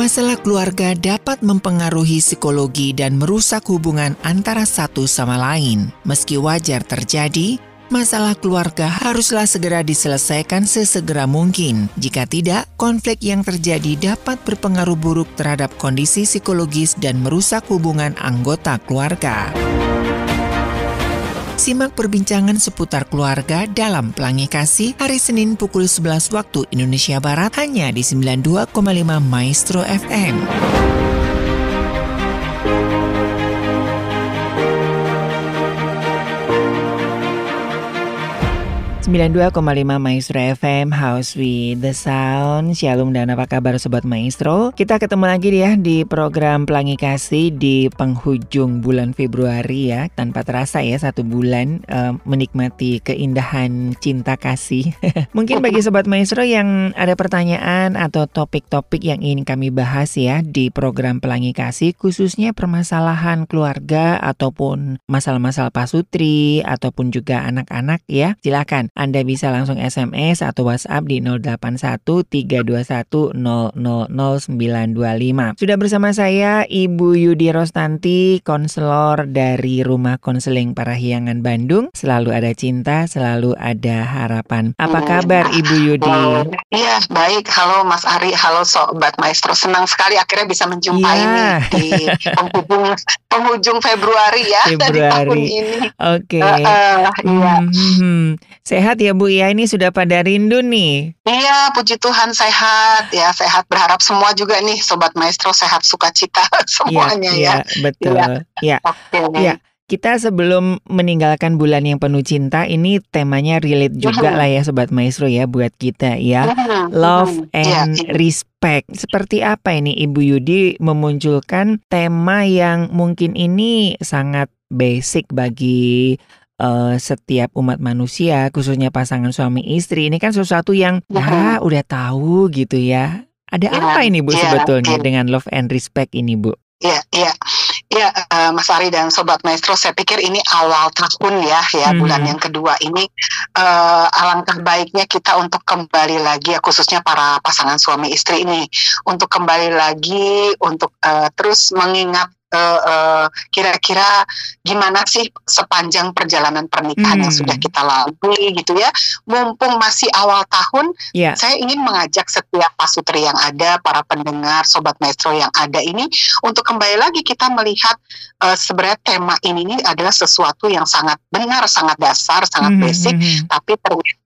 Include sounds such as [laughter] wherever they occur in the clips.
Masalah keluarga dapat mempengaruhi psikologi dan merusak hubungan antara satu sama lain. Meski wajar terjadi, masalah keluarga haruslah segera diselesaikan sesegera mungkin. Jika tidak, konflik yang terjadi dapat berpengaruh buruk terhadap kondisi psikologis dan merusak hubungan anggota keluarga. Simak perbincangan seputar keluarga dalam Pelangi Kasih hari Senin pukul 11 waktu Indonesia Barat hanya di 92,5 Maestro FM. 92,5 Maestro FM House with the Sound. Shalom dan apa kabar Sobat Maestro? Kita ketemu lagi ya di program Pelangi Kasih di penghujung bulan Februari ya. Tanpa terasa ya satu bulan uh, menikmati keindahan cinta kasih. [laughs] Mungkin bagi Sobat Maestro yang ada pertanyaan atau topik-topik yang ingin kami bahas ya Di program Pelangi Kasih khususnya permasalahan keluarga ataupun masalah-masalah pasutri ataupun juga anak-anak ya Silakan anda bisa langsung SMS atau WhatsApp di 081321000925. Sudah bersama saya Ibu Yudi Rostanti, konselor dari Rumah Konseling Parahyangan Bandung. Selalu ada cinta, selalu ada harapan. Apa kabar Ibu Yudi? Iya, baik. Halo Mas Ari, halo Sobat Maestro. Senang sekali akhirnya bisa menjumpai ya. di penghubung penghujung Februari ya Februari. dari tahun ini. Oke. Okay. Uh, uh, iya. Hmm, hmm, hmm. Sehat ya Bu ya, ini sudah pada rindu nih. Iya, puji Tuhan sehat ya, sehat berharap semua juga nih Sobat Maestro sehat sukacita [laughs] semuanya ya. Iya, betul. Ya. Ya. Okay. ya. Kita sebelum meninggalkan bulan yang penuh cinta ini temanya relate juga lah ya Sobat Maestro ya buat kita ya. Love iya, and yeah. respect. Seperti apa ini Ibu Yudi memunculkan tema yang mungkin ini sangat basic bagi uh, setiap umat manusia, khususnya pasangan suami istri, ini kan sesuatu yang ya, ya udah tahu gitu ya. Ada ya, apa ini Bu ya, sebetulnya ya. dengan love and respect ini Bu? Iya, iya. Ya, uh, Mas Ari dan Sobat Maestro, saya pikir ini awal tahun ya, ya hmm. bulan yang kedua ini uh, alangkah baiknya kita untuk kembali lagi ya, khususnya para pasangan suami istri ini, untuk kembali lagi untuk uh, terus mengingat kira-kira uh, uh, gimana sih sepanjang perjalanan pernikahan hmm. yang sudah kita lalui gitu ya mumpung masih awal tahun yeah. saya ingin mengajak setiap pasutri yang ada para pendengar sobat maestro yang ada ini untuk kembali lagi kita melihat uh, sebenarnya tema ini, ini adalah sesuatu yang sangat benar sangat dasar sangat hmm. basic hmm. hmm. tapi ternyata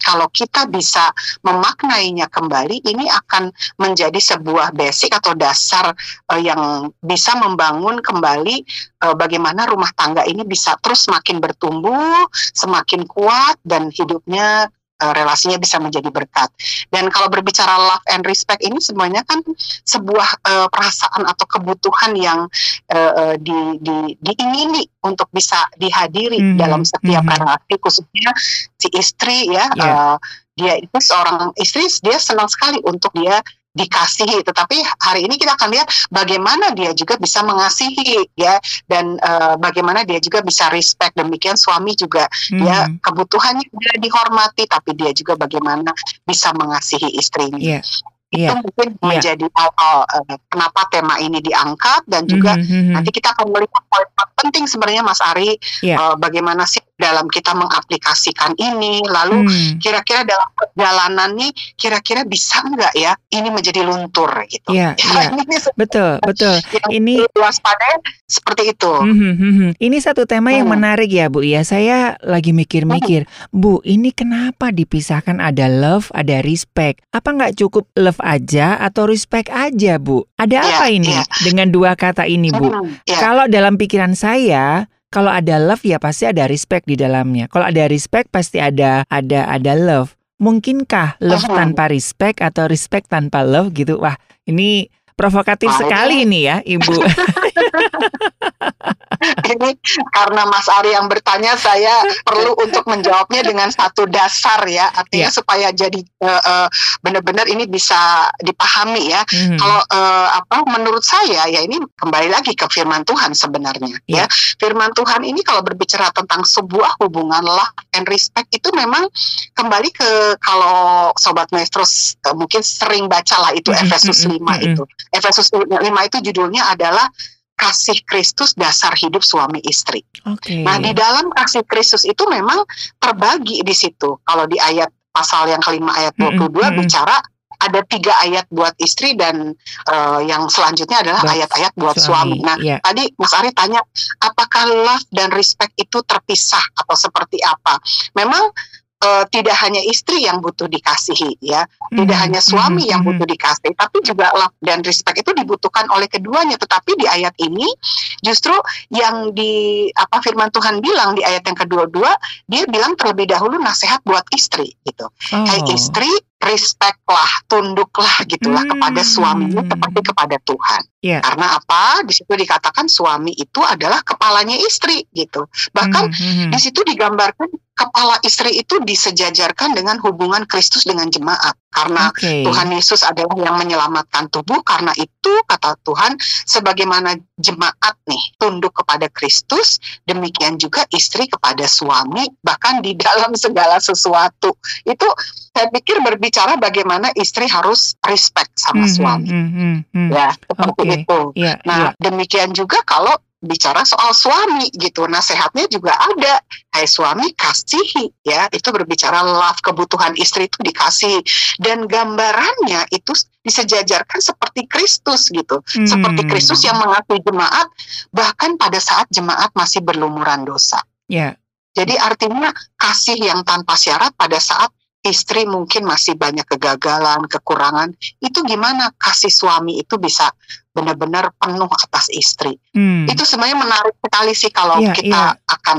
kalau kita bisa memaknainya kembali ini akan menjadi sebuah basic atau dasar uh, yang bisa membangun kembali uh, bagaimana rumah tangga ini bisa terus semakin bertumbuh, semakin kuat dan hidupnya uh, relasinya bisa menjadi berkat. Dan kalau berbicara love and respect ini semuanya kan sebuah uh, perasaan atau kebutuhan yang uh, di, di, diingini untuk bisa dihadiri mm -hmm. dalam setiap mm -hmm. relasi khususnya si istri ya. Yeah. Uh, dia itu seorang istri dia senang sekali untuk dia dikasihi tetapi hari ini kita akan lihat bagaimana dia juga bisa mengasihi ya dan uh, bagaimana dia juga bisa respect demikian suami juga hmm. dia kebutuhannya dia dihormati tapi dia juga bagaimana bisa mengasihi istrinya yeah. Itu yeah. mungkin yeah. menjadi awal uh, kenapa tema ini diangkat dan juga mm -hmm. nanti kita akan melihat poin penting sebenarnya Mas Ari yeah. uh, bagaimana sih dalam kita mengaplikasikan ini lalu hmm. kira-kira dalam perjalanan nih kira-kira bisa enggak ya ini menjadi luntur gitu ya, ya, ya. betul betul ini waspada seperti itu hmm, hmm, hmm, hmm. ini satu tema hmm. yang menarik ya Bu ya saya lagi mikir-mikir hmm. Bu ini kenapa dipisahkan ada love ada respect apa nggak cukup love aja atau respect aja Bu ada ya, apa ini ya. dengan dua kata ini Bu hmm, ya. kalau dalam pikiran saya kalau ada love ya pasti ada respect di dalamnya. Kalau ada respect pasti ada ada ada love. Mungkinkah love tanpa respect atau respect tanpa love gitu? Wah, ini provokatif Nah, sekali ini ya, Ibu. ini [laughs] [laughs] karena Mas Ari yang bertanya saya perlu untuk menjawabnya dengan satu dasar ya artinya Ya. supaya jadi eh, eh, benar-benar ini bisa dipahami ya Mhm. kalau eh, apa menurut saya ya ini kembali lagi ke firman Tuhan sebenarnya Ya. ya firman Tuhan ini kalau berbicara tentang sebuah hubungan love and respect itu memang kembali ke kalau sobat maestro eh, mungkin sering baca lah itu Mhm, Efesus mhm, 5 mhm. itu Efesus 5 itu judulnya adalah kasih Kristus dasar hidup suami istri. Oke. Nah, di dalam kasih Kristus itu memang terbagi di situ. Kalau di ayat pasal yang kelima ayat Mm-mm, 22 mm-mm. bicara ada tiga ayat buat istri dan eh, yang selanjutnya adalah ayat-ayat buat suami. Nah, ya. tadi Mas Ari tanya apakah love dan respect itu terpisah atau seperti apa? Memang eh, tidak hanya istri yang butuh dikasihi ya, tidak Mhm, hanya suami mhm, yang mhm. butuh dikasih, tapi juga love dan respect itu dibutuhkan oleh keduanya. Tetapi di ayat ini justru yang di apa firman Tuhan bilang di ayat yang kedua-dua, dia bilang terlebih dahulu nasihat buat istri gitu. Oh. Hai istri, respectlah, tunduklah gitulah Hmm. kepada suamimu seperti kepada Tuhan. Iya. Karena apa? Di situ dikatakan suami itu adalah kepalanya istri gitu. Bahkan Mhm, mhm. di situ digambarkan kepala istri itu disejajarkan dengan hubungan Kristus dengan jemaat. Karena Oke. Tuhan Yesus adalah yang menyelamatkan tubuh karena itu kata Tuhan sebagaimana jemaat nih tunduk kepada Kristus demikian juga istri kepada suami bahkan di dalam segala sesuatu itu saya pikir berbicara bagaimana istri harus respect sama Mhm, suami mhm, mhm. ya seperti Oke. itu Iya, Nah, iya. demikian juga kalau bicara soal suami gitu. Nasihatnya juga ada. Hai suami, kasihi ya. Itu berbicara love kebutuhan istri itu dikasih dan gambarannya itu disejajarkan seperti Kristus gitu. Seperti Hmm. Kristus yang mengasihi jemaat bahkan pada saat jemaat masih berlumuran dosa. Ya. Jadi artinya kasih yang tanpa syarat pada saat istri mungkin masih banyak kegagalan, kekurangan, itu gimana kasih suami itu bisa benar-benar penuh atas istri. Hmm. Itu sebenarnya menarik sekali sih kalau Iya, kita iya. akan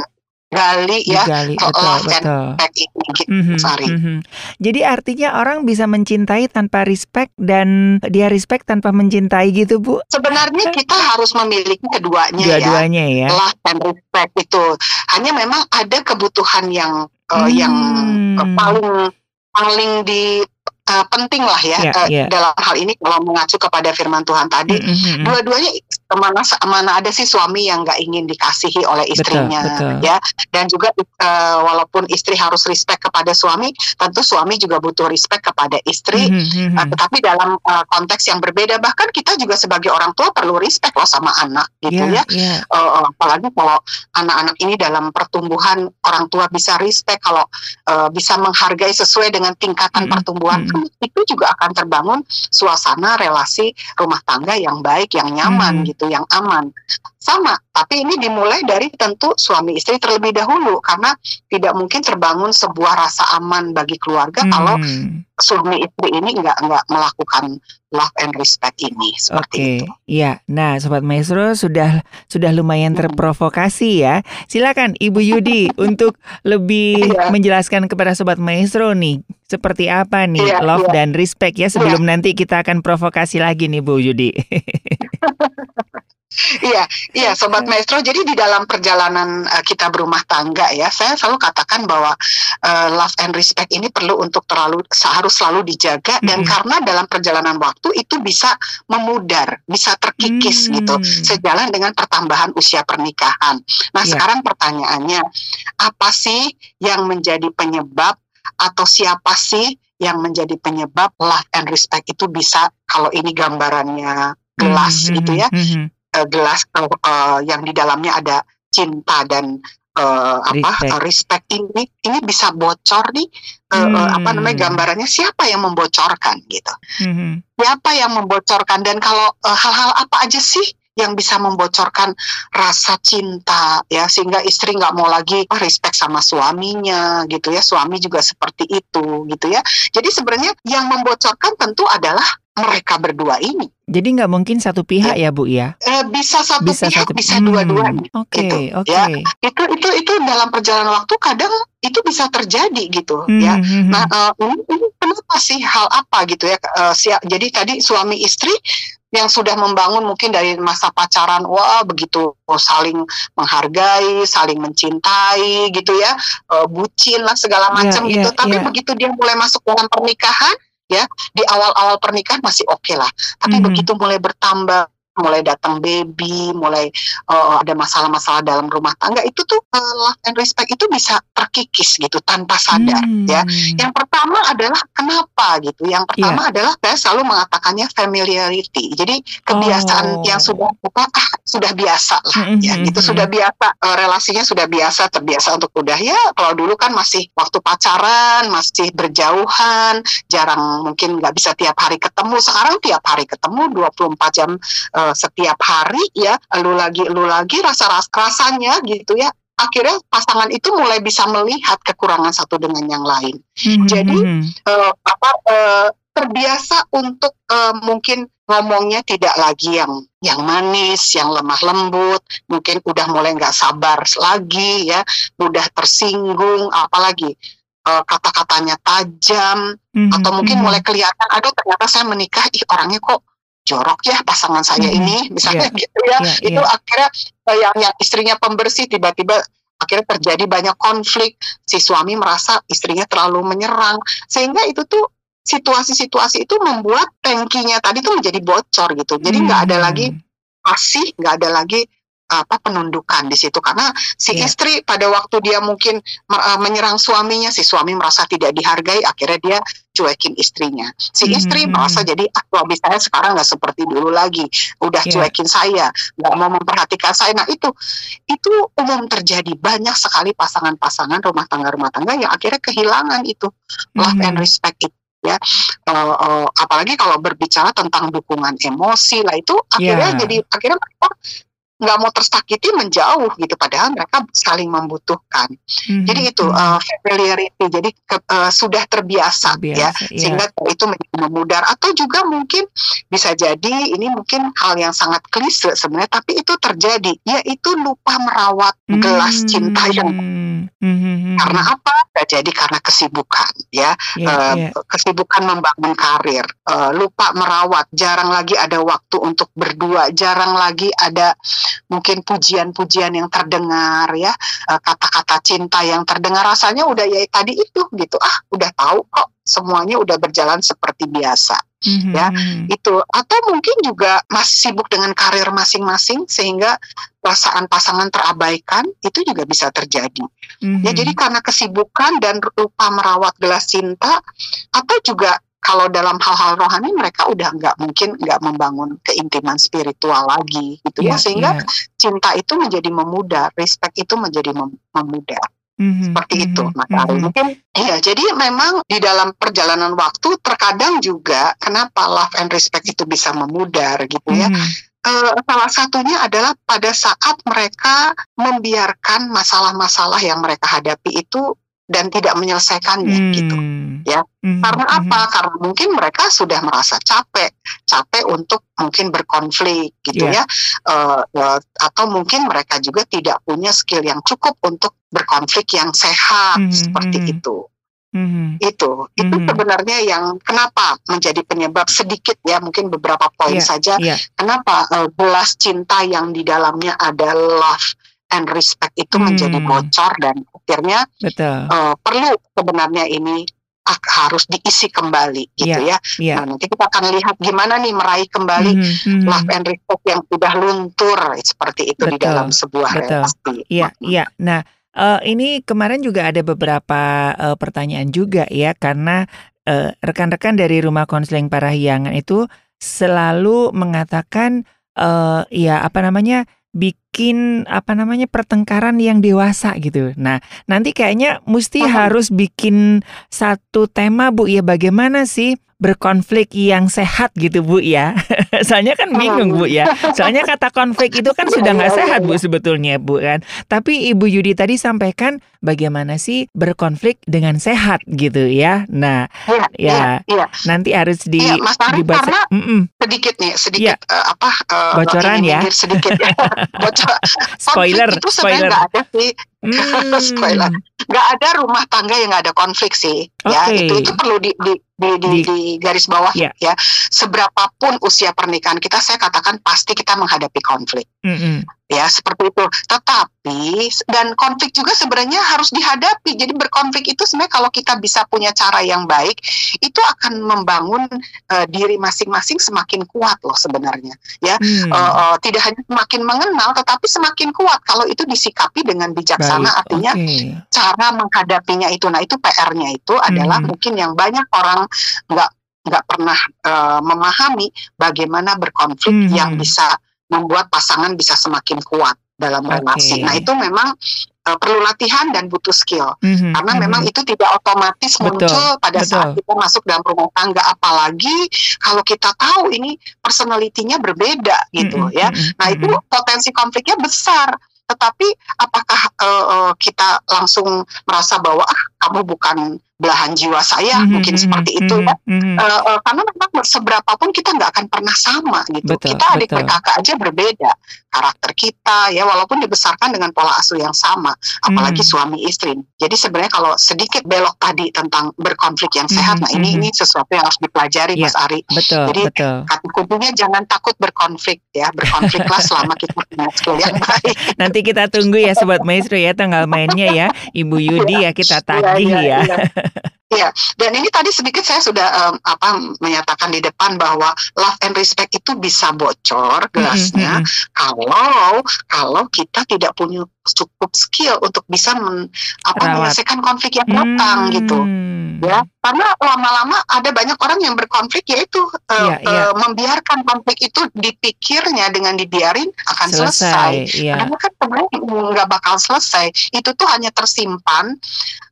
gali ya soal betul, love and betul. respect ini gitu, Mhm, Sari. mhm. Jadi artinya orang bisa mencintai tanpa respect dan dia respect tanpa mencintai gitu, Bu? Sebenarnya kita harus memiliki keduanya ya. Dua-duanya ya. Love and respect itu. Hanya memang ada kebutuhan yang eh, yang eh, Hmm. paling paling di eh, penting lah ya Iya, eh, iya. dalam hal ini kalau mengacu kepada firman Tuhan tadi Mhm, mhm. dua-duanya mana mana ada sih suami yang nggak ingin dikasihi oleh istrinya betul. ya dan juga eh, walaupun istri harus respect kepada suami tentu suami juga butuh respect kepada istri Mhm, mhm. Eh, tetapi dalam eh, konteks yang berbeda bahkan kita juga sebagai orang tua perlu respect loh sama anak gitu Iya, ya iya. Eh, eh, apalagi kalau anak-anak ini dalam pertumbuhan orang tua bisa respect kalau eh, bisa menghargai sesuai dengan tingkatan Mm-mm, pertumbuhan mm-mm. Itu juga akan terbangun suasana relasi rumah tangga yang baik yang nyaman Mm. gitu yang aman sama tapi ini dimulai dari tentu suami istri terlebih dahulu karena tidak mungkin terbangun sebuah rasa aman bagi keluarga kalau Hmm. suami istri ini nggak nggak melakukan love and respect ini seperti Oke, itu iya. Nah, Sobat Maestro sudah sudah lumayan Mm-mm. terprovokasi ya. Silakan Ibu Yudi [laughs] untuk lebih Iya. menjelaskan kepada Sobat Maestro nih seperti apa nih Iya, love iya. dan respect ya sebelum nanti kita akan provokasi lagi nih Bu Yudi. [laughs] Iya, iya sobat maestro. Jadi di dalam perjalanan eh, kita berumah tangga ya, saya selalu katakan bahwa eh, love and respect ini perlu untuk terlalu harus selalu dijaga dan Mm-mm. karena dalam perjalanan waktu itu bisa memudar, bisa terkikis Hmm. gitu sejalan dengan pertambahan usia pernikahan. Nah, Iya. sekarang pertanyaannya, apa sih yang menjadi penyebab atau siapa sih yang menjadi penyebab love and respect itu bisa kalau ini gambarannya gelas Mhm, gitu ya mhm, eh, gelas eh, eh, yang di dalamnya ada cinta dan apa Respect. eh, respect ini ini bisa bocor nih eh, eh, apa namanya Hmm. gambarannya siapa yang membocorkan gitu mhm. siapa yang membocorkan dan kalau hal-hal apa aja sih yang bisa membocorkan rasa cinta ya sehingga istri nggak mau lagi ah, respect sama suaminya gitu ya suami juga seperti itu gitu ya jadi sebenarnya yang membocorkan tentu adalah mereka berdua ini Jadi nggak mungkin satu pihak ya Bu ya? Eh, bisa satu Bisa pihak satu bisa Hmm, dua-duanya Oke, gitu, oke. ya. itu itu itu dalam perjalanan waktu kadang itu bisa terjadi gitu Hmm, ya hmm, nah eh, ini, ini kenapa sih hal apa gitu ya Eh, sia- jadi tadi suami istri yang sudah membangun mungkin dari masa pacaran, wah begitu saling menghargai, saling mencintai gitu ya, uh, bucin lah segala iya, macam yeah, gitu. Yeah, Tapi yeah. begitu dia mulai masuk dalam pernikahan, ya di awal-awal pernikahan masih oke okay lah. Tapi mm -hmm. begitu mulai bertambah mulai datang baby, mulai uh, ada masalah-masalah dalam rumah tangga itu tuh uh, love and respect itu bisa terkikis gitu tanpa sadar hmm. ya. Yang pertama adalah kenapa gitu. Yang pertama yeah. adalah saya selalu mengatakannya familiarity. Jadi kebiasaan oh. yang sudah apa ah, sudah biasa lah mm -hmm. ya gitu sudah biasa uh, relasinya sudah biasa terbiasa untuk udah ya kalau dulu kan masih waktu pacaran masih berjauhan jarang mungkin nggak bisa tiap hari ketemu sekarang tiap hari ketemu 24 jam uh, setiap hari ya lu lagi lu lagi rasa ras rasanya gitu ya akhirnya pasangan itu mulai bisa melihat kekurangan satu dengan yang lain hmm. jadi uh, apa uh, terbiasa untuk uh, mungkin ngomongnya tidak lagi yang yang manis, yang lemah lembut, mungkin udah mulai nggak sabar lagi ya, mudah tersinggung, apalagi uh, kata-katanya tajam, mm-hmm. atau mungkin mulai kelihatan, aduh ternyata saya menikah, ih orangnya kok jorok ya pasangan saya hmm. ini misalnya yeah. gitu ya yeah, itu yeah. akhirnya uh, yang yang istrinya pembersih tiba-tiba akhirnya terjadi banyak konflik si suami merasa istrinya terlalu menyerang sehingga itu tuh situasi-situasi itu membuat tangkinya tadi tuh menjadi bocor gitu jadi nggak hmm. ada lagi kasih nggak ada lagi apa penundukan di situ karena si yeah. istri pada waktu dia mungkin uh, menyerang suaminya si suami merasa tidak dihargai akhirnya dia cuekin istrinya si mm-hmm. istri merasa jadi ah suami saya sekarang nggak seperti dulu lagi udah yeah. cuekin saya nggak mau memperhatikan saya nah itu itu umum terjadi banyak sekali pasangan-pasangan rumah tangga rumah tangga yang akhirnya kehilangan itu mm-hmm. love and respect itu ya uh, uh, apalagi kalau berbicara tentang dukungan emosi lah itu akhirnya yeah. jadi akhirnya mereka nggak mau tersakiti menjauh gitu padahal mereka saling membutuhkan mm-hmm. jadi itu uh, familiarity jadi ke, uh, sudah terbiasa, terbiasa ya yeah. sehingga itu memudar atau juga mungkin bisa jadi ini mungkin hal yang sangat klise sebenarnya tapi itu terjadi yaitu lupa merawat mm-hmm. gelas cinta yang mm-hmm. karena apa jadi karena kesibukan ya yeah, uh, yeah. kesibukan membangun karir uh, lupa merawat jarang lagi ada waktu untuk berdua jarang lagi ada mungkin pujian-pujian yang terdengar ya eh, kata-kata cinta yang terdengar rasanya udah ya tadi itu gitu ah udah tahu kok semuanya udah berjalan seperti biasa mm-hmm. ya itu atau mungkin juga masih sibuk dengan karir masing-masing sehingga perasaan pasangan terabaikan itu juga bisa terjadi mm-hmm. ya jadi karena kesibukan dan lupa merawat gelas cinta atau juga kalau dalam hal-hal rohani mereka udah nggak mungkin nggak membangun keintiman spiritual lagi gitu yeah, ya sehingga yeah. cinta itu menjadi memudar, respect itu menjadi mem memudar. Mm-hmm, Seperti mm-hmm, itu, Mas mm-hmm. Mungkin ya, jadi memang di dalam perjalanan waktu terkadang juga kenapa love and respect itu bisa memudar gitu mm-hmm. ya. Uh, salah satunya adalah pada saat mereka membiarkan masalah-masalah yang mereka hadapi itu dan tidak menyelesaikannya hmm. gitu ya hmm. karena hmm. apa karena mungkin mereka sudah merasa capek capek untuk mungkin berkonflik gitu yeah. ya uh, uh, atau mungkin mereka juga tidak punya skill yang cukup untuk berkonflik yang sehat hmm. seperti hmm. itu Mm-hmm. Itu itu mm-hmm. sebenarnya yang kenapa menjadi penyebab sedikit ya mungkin beberapa poin yeah, saja. Yeah. Kenapa uh, gelas cinta yang di dalamnya ada love and respect itu hmm. menjadi bocor dan akhirnya Uh, perlu sebenarnya ini harus diisi kembali gitu yeah, ya. Yeah. Nah, nanti kita akan lihat gimana nih meraih kembali mm -hmm. love and respect yang sudah luntur seperti itu Betul. di dalam sebuah Betul. relasi. Iya, iya. Nah, uh, ini kemarin juga ada beberapa uh, pertanyaan juga ya karena rekan-rekan uh, dari Rumah Konseling Parahyangan itu selalu mengatakan uh, ya apa namanya bikin apa namanya pertengkaran yang dewasa gitu. Nah, nanti kayaknya mesti harus bikin satu tema Bu ya bagaimana sih berkonflik yang sehat gitu Bu ya. [laughs] Soalnya kan bingung Bu ya. Soalnya kata konflik itu kan sudah nggak sehat Bu sebetulnya Bu kan. Tapi Ibu Yudi tadi sampaikan bagaimana sih berkonflik dengan sehat gitu ya. Nah, ya, ya, ya, nanti harus di ya, Mas dibaca. Karena mm -mm. sedikit nih, sedikit ya. uh, apa uh, bocoran ya. Sedikit ya. [laughs] Bocor. spoiler, itu spoiler. ada sih Hmm. [laughs] Spoiler. Nggak ada rumah tangga yang nggak ada konflik sih. Ya, Oke. itu itu perlu di di di, di, Di- di garis bawah Ya. ya. Seberapapun usia pernikahan kita, saya katakan pasti kita menghadapi konflik. Mm-mm. Ya seperti itu. Tetapi dan konflik juga sebenarnya harus dihadapi. Jadi berkonflik itu sebenarnya kalau kita bisa punya cara yang baik, itu akan membangun eh, diri masing-masing semakin kuat loh sebenarnya. Ya, Hmm. Eh, eh, tidak hanya semakin mengenal, tetapi semakin kuat kalau itu disikapi dengan bijaksana. Baik, Artinya oke. cara menghadapinya itu. Nah itu PR-nya itu adalah Mhm. mungkin yang banyak orang nggak nggak pernah eh, memahami bagaimana berkonflik Mhm. yang bisa membuat pasangan bisa semakin kuat dalam relasi. Nah itu memang eh, perlu latihan dan butuh skill Mhm, karena mhm. memang itu tidak otomatis Betul, muncul pada betul. saat kita masuk dalam rumah tangga apalagi kalau kita tahu ini personalitinya berbeda gitu Mm-mm, ya. mm-mm, Nah itu mm-mm. potensi konfliknya besar. Tetapi apakah eh, kita langsung merasa bahwa ah kamu bukan belahan jiwa saya Mhm, mungkin mhm, seperti itu mhm, ya? mhm. Eh, eh, karena memang seberapapun kita nggak akan pernah sama gitu. Betul, kita adik betul. berkakak aja berbeda karakter kita ya walaupun dibesarkan dengan pola asuh yang sama, apalagi Mhm. suami istri. Jadi sebenarnya kalau sedikit belok tadi tentang berkonflik yang sehat, Mhm, nah ini mhm. ini sesuatu yang harus dipelajari Ya. Mas Ari. Betul, Jadi, betul. Kata kuncinya jangan takut berkonflik ya, berkonfliklah [laughs] selama kita punya skill yang baik. Nanti kita tunggu ya Sobat Maestro ya tanggal mainnya ya. Ibu Yudi ya kita tagih Iya, iya, ya. [laughs] Iya, dan ini tadi sedikit saya sudah em, apa menyatakan di depan bahwa love and respect itu bisa bocor gelasnya Mhm, kalau kalau kita tidak punya cukup skill untuk bisa men- apa Rawat. menyelesaikan konflik yang datang gitu. Hmm. Ya, karena lama-lama ada banyak orang yang berkonflik yaitu eh, Iya, iya. eh, membiarkan konflik itu dipikirnya dengan dibiarin akan selesai. Selesai, ya. Karena kan sebenarnya nggak bakal selesai. Itu tuh hanya tersimpan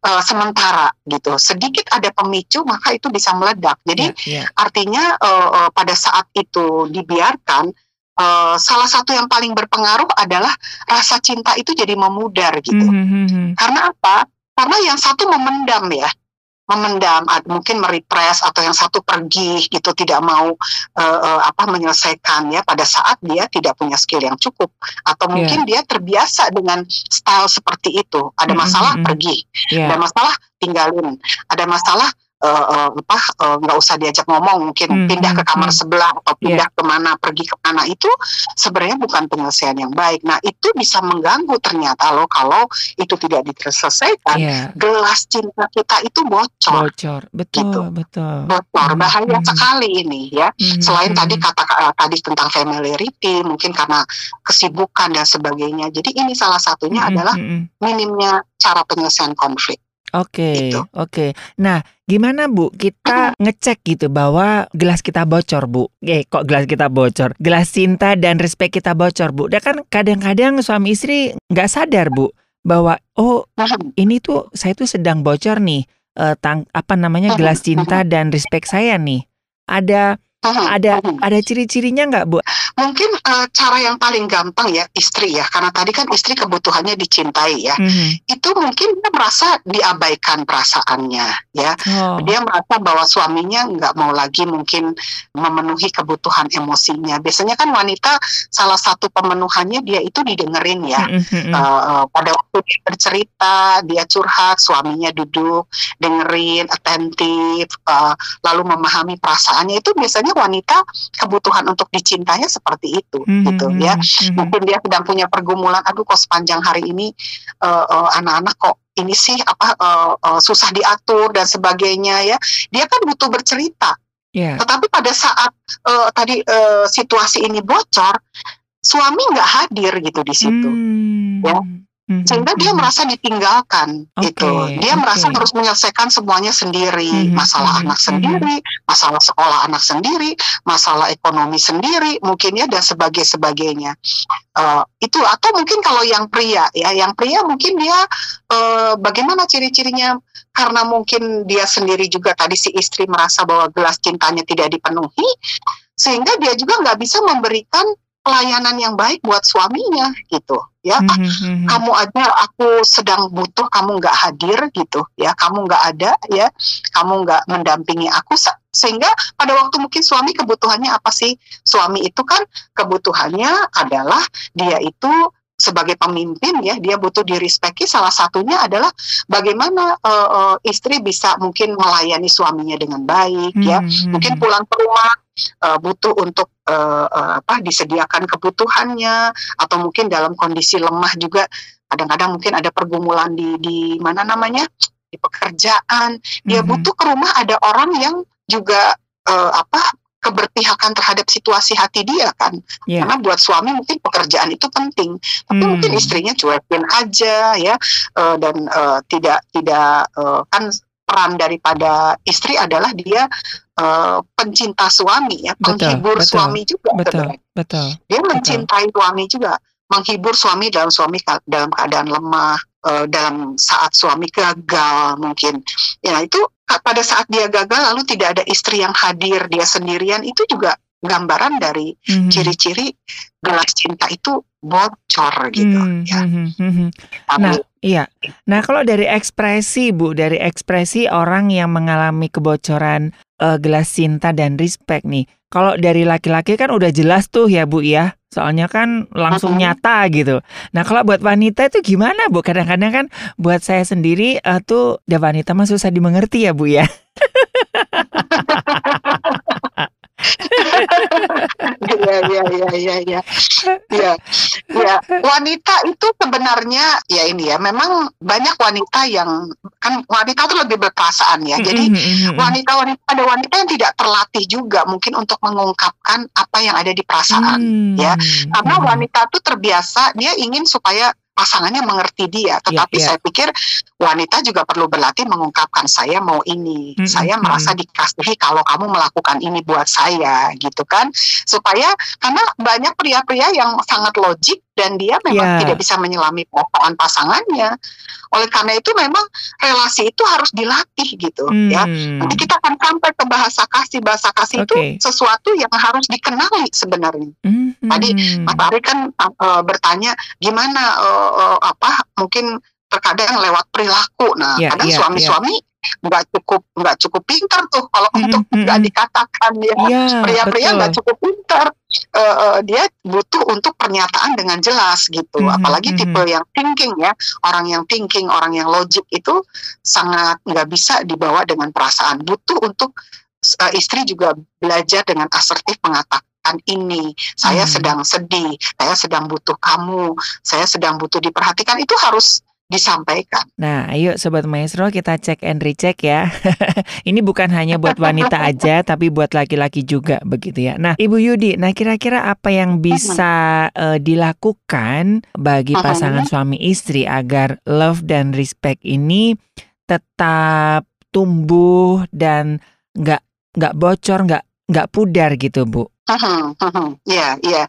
eh, sementara gitu. Sedikit ada pemicu maka itu bisa meledak. Jadi Ya, ya. artinya eh, eh, pada saat itu dibiarkan eh, salah satu yang paling berpengaruh adalah rasa cinta itu jadi memudar gitu. Mhm, mhm. Karena apa? Karena yang satu memendam ya, memendam, mungkin merepress atau yang satu pergi gitu, tidak mau eh, eh, apa menyelesaikan ya pada saat dia tidak punya skill yang cukup, atau Iya. mungkin dia terbiasa dengan style seperti itu. Ada Mm, masalah mm, mm. pergi, Ya. ada masalah tinggalin, ada masalah eh, apa eh, nggak usah diajak ngomong, mungkin Mm, pindah ke mm, kamar mm. sebelah atau Iya. pindah ke mana, pergi ke mana itu sebenarnya bukan penyelesaian yang baik. Nah itu bisa mengganggu ternyata loh kalau itu tidak diselesaikan, Ya. gelas cinta kita itu bocor, Bocor. Betul, Gitu. betul. bocor, Mhm, bahaya mhm. sekali ini ya. Mhm, Selain mhm. tadi kata eh, tadi tentang familiarity, mungkin karena kesibukan dan sebagainya. Jadi ini salah satunya Mhm, adalah minimnya cara penyelesaian konflik. Oke, Gitu. oke. Nah, gimana Bu? Kita ngecek gitu bahwa gelas kita bocor, Bu. Eh, kok gelas kita bocor? Gelas cinta dan respect kita bocor, Bu. Dan kan kadang-kadang suami istri nggak sadar, Bu, bahwa oh ini tuh saya tuh sedang bocor nih. eh, tang apa namanya gelas cinta dan respect saya nih. Ada ada ada ciri-cirinya nggak, Bu? Mungkin eh, cara yang paling gampang ya istri ya, karena tadi kan istri kebutuhannya dicintai ya. Mhm. Itu mungkin dia merasa diabaikan perasaannya ya. Oh, Dia merasa bahwa suaminya nggak mau lagi mungkin memenuhi kebutuhan emosinya. Biasanya kan wanita salah satu pemenuhannya dia itu didengerin ya. eh, pada waktu dia bercerita, dia curhat, suaminya duduk, dengerin, atentif, eh, lalu memahami perasaannya itu biasanya wanita kebutuhan untuk dicintanya seperti itu, Mhm, gitu ya. mhm, mhm. Mungkin dia sedang punya pergumulan, aduh kok sepanjang hari ini eh, eh, anak-anak kok ini sih apa eh, eh, susah diatur dan sebagainya ya. Dia kan butuh bercerita. Ya. Tetapi pada saat eh, tadi eh, situasi ini bocor, suami nggak hadir gitu di situ Hmm. Ya. Mhm, sehingga dia mhm. merasa ditinggalkan Oke, gitu dia oke. merasa harus menyelesaikan semuanya sendiri Mhm, masalah mhm, anak mhm. sendiri masalah sekolah anak sendiri masalah ekonomi sendiri mungkin ya dan sebagai sebagainya Eh, itu atau mungkin kalau yang pria ya yang pria mungkin dia eh, bagaimana ciri-cirinya karena mungkin dia sendiri juga tadi si istri merasa bahwa gelas cintanya tidak dipenuhi sehingga dia juga nggak bisa memberikan pelayanan yang baik buat suaminya gitu ya Mhm, mhm. kamu aja aku sedang butuh kamu nggak hadir gitu ya kamu nggak ada ya kamu nggak mendampingi aku se- sehingga pada waktu mungkin suami kebutuhannya apa sih suami itu kan kebutuhannya adalah dia itu sebagai pemimpin ya dia butuh direspeki salah satunya adalah bagaimana uh, uh, istri bisa mungkin melayani suaminya dengan baik ya. Hmm, hmm, Mungkin hmm. pulang ke rumah uh, butuh untuk uh, uh, apa disediakan kebutuhannya atau mungkin dalam kondisi lemah juga kadang-kadang mungkin ada pergumulan di di mana namanya di pekerjaan dia Mhm. butuh ke rumah ada orang yang juga uh, apa keberpihakan terhadap situasi hati dia kan Iya. karena buat suami mungkin pekerjaan itu penting tapi mungkin Hmm. istrinya cuekin aja ya eh, dan eh, tidak tidak eh, kan peran daripada istri adalah dia eh, pencinta suami ya Betul, penghibur betul, suami juga Betul, sebenarnya. betul. dia mencintai suami juga menghibur suami dalam suami dalam keadaan lemah eh, dalam saat suami gagal mungkin ya itu pada saat dia gagal lalu tidak ada istri yang hadir dia sendirian itu juga gambaran dari Mhm. ciri-ciri gelas cinta itu bocor gitu Hmm, ya. hmm, hmm, hmm. Tapi, Nah, iya. Nah, kalau dari ekspresi, Bu, dari ekspresi orang yang mengalami kebocoran eh, gelas cinta dan respect nih. Kalau dari laki-laki kan udah jelas tuh ya, Bu ya. Soalnya kan langsung nyata gitu. Nah, kalau buat wanita itu gimana, Bu? Kadang-kadang kan buat saya sendiri eh, tuh ya wanita mah susah dimengerti ya, Bu ya. [laughs] Iya iya iya iya iya. Iya. Ya, wanita itu sebenarnya ya ini ya, memang banyak wanita yang kan wanita itu lebih berperasaan ya. Jadi wanita-wanita ada wanita yang tidak terlatih juga mungkin untuk mengungkapkan apa yang ada di perasaan. Hmm, ya. Karena mhm. wanita tuh terbiasa dia ingin supaya pasangannya mengerti dia, tetapi iya. saya pikir wanita juga perlu berlatih mengungkapkan saya mau ini, Mm-mm, saya merasa dikasihi kalau kamu melakukan ini buat saya, gitu kan? Supaya karena banyak pria-pria yang sangat logik dan dia memang Iya. tidak bisa menyelami perasaan pasangannya. Oleh karena itu memang relasi itu harus dilatih gitu, ya. Hmm, Nanti kita akan sampai ke bahasa kasih, bahasa kasih Oke. itu sesuatu yang harus dikenali sebenarnya. mhm. Tadi Mas Ari kan uh, bertanya gimana uh, uh, apa mungkin terkadang lewat perilaku. Nah, Iya, kadang iya, suami-suami nggak cukup nggak cukup pintar tuh kalau Mm-mm, untuk nggak mm-mm. dikatakan ya. Pria-pria betul. nggak cukup pintar. Uh, uh, dia butuh untuk pernyataan dengan jelas gitu. Mhm, Apalagi mhm. tipe yang thinking ya, orang yang thinking, orang yang logik itu sangat nggak bisa dibawa dengan perasaan. Butuh untuk uh, istri juga belajar dengan asertif mengatakan ini saya Hmm. sedang sedih, saya sedang butuh kamu, saya sedang butuh diperhatikan itu harus disampaikan. Nah, ayo Sobat Maestro kita cek and recheck ya. [laughs] Ini bukan hanya buat wanita aja, [laughs] tapi buat laki-laki juga begitu ya. Nah, Ibu Yudi, nah kira-kira apa yang bisa eh, dilakukan bagi pasangan suami istri agar love dan respect ini tetap tumbuh dan nggak nggak bocor, nggak nggak pudar gitu, Bu? Iya, iya.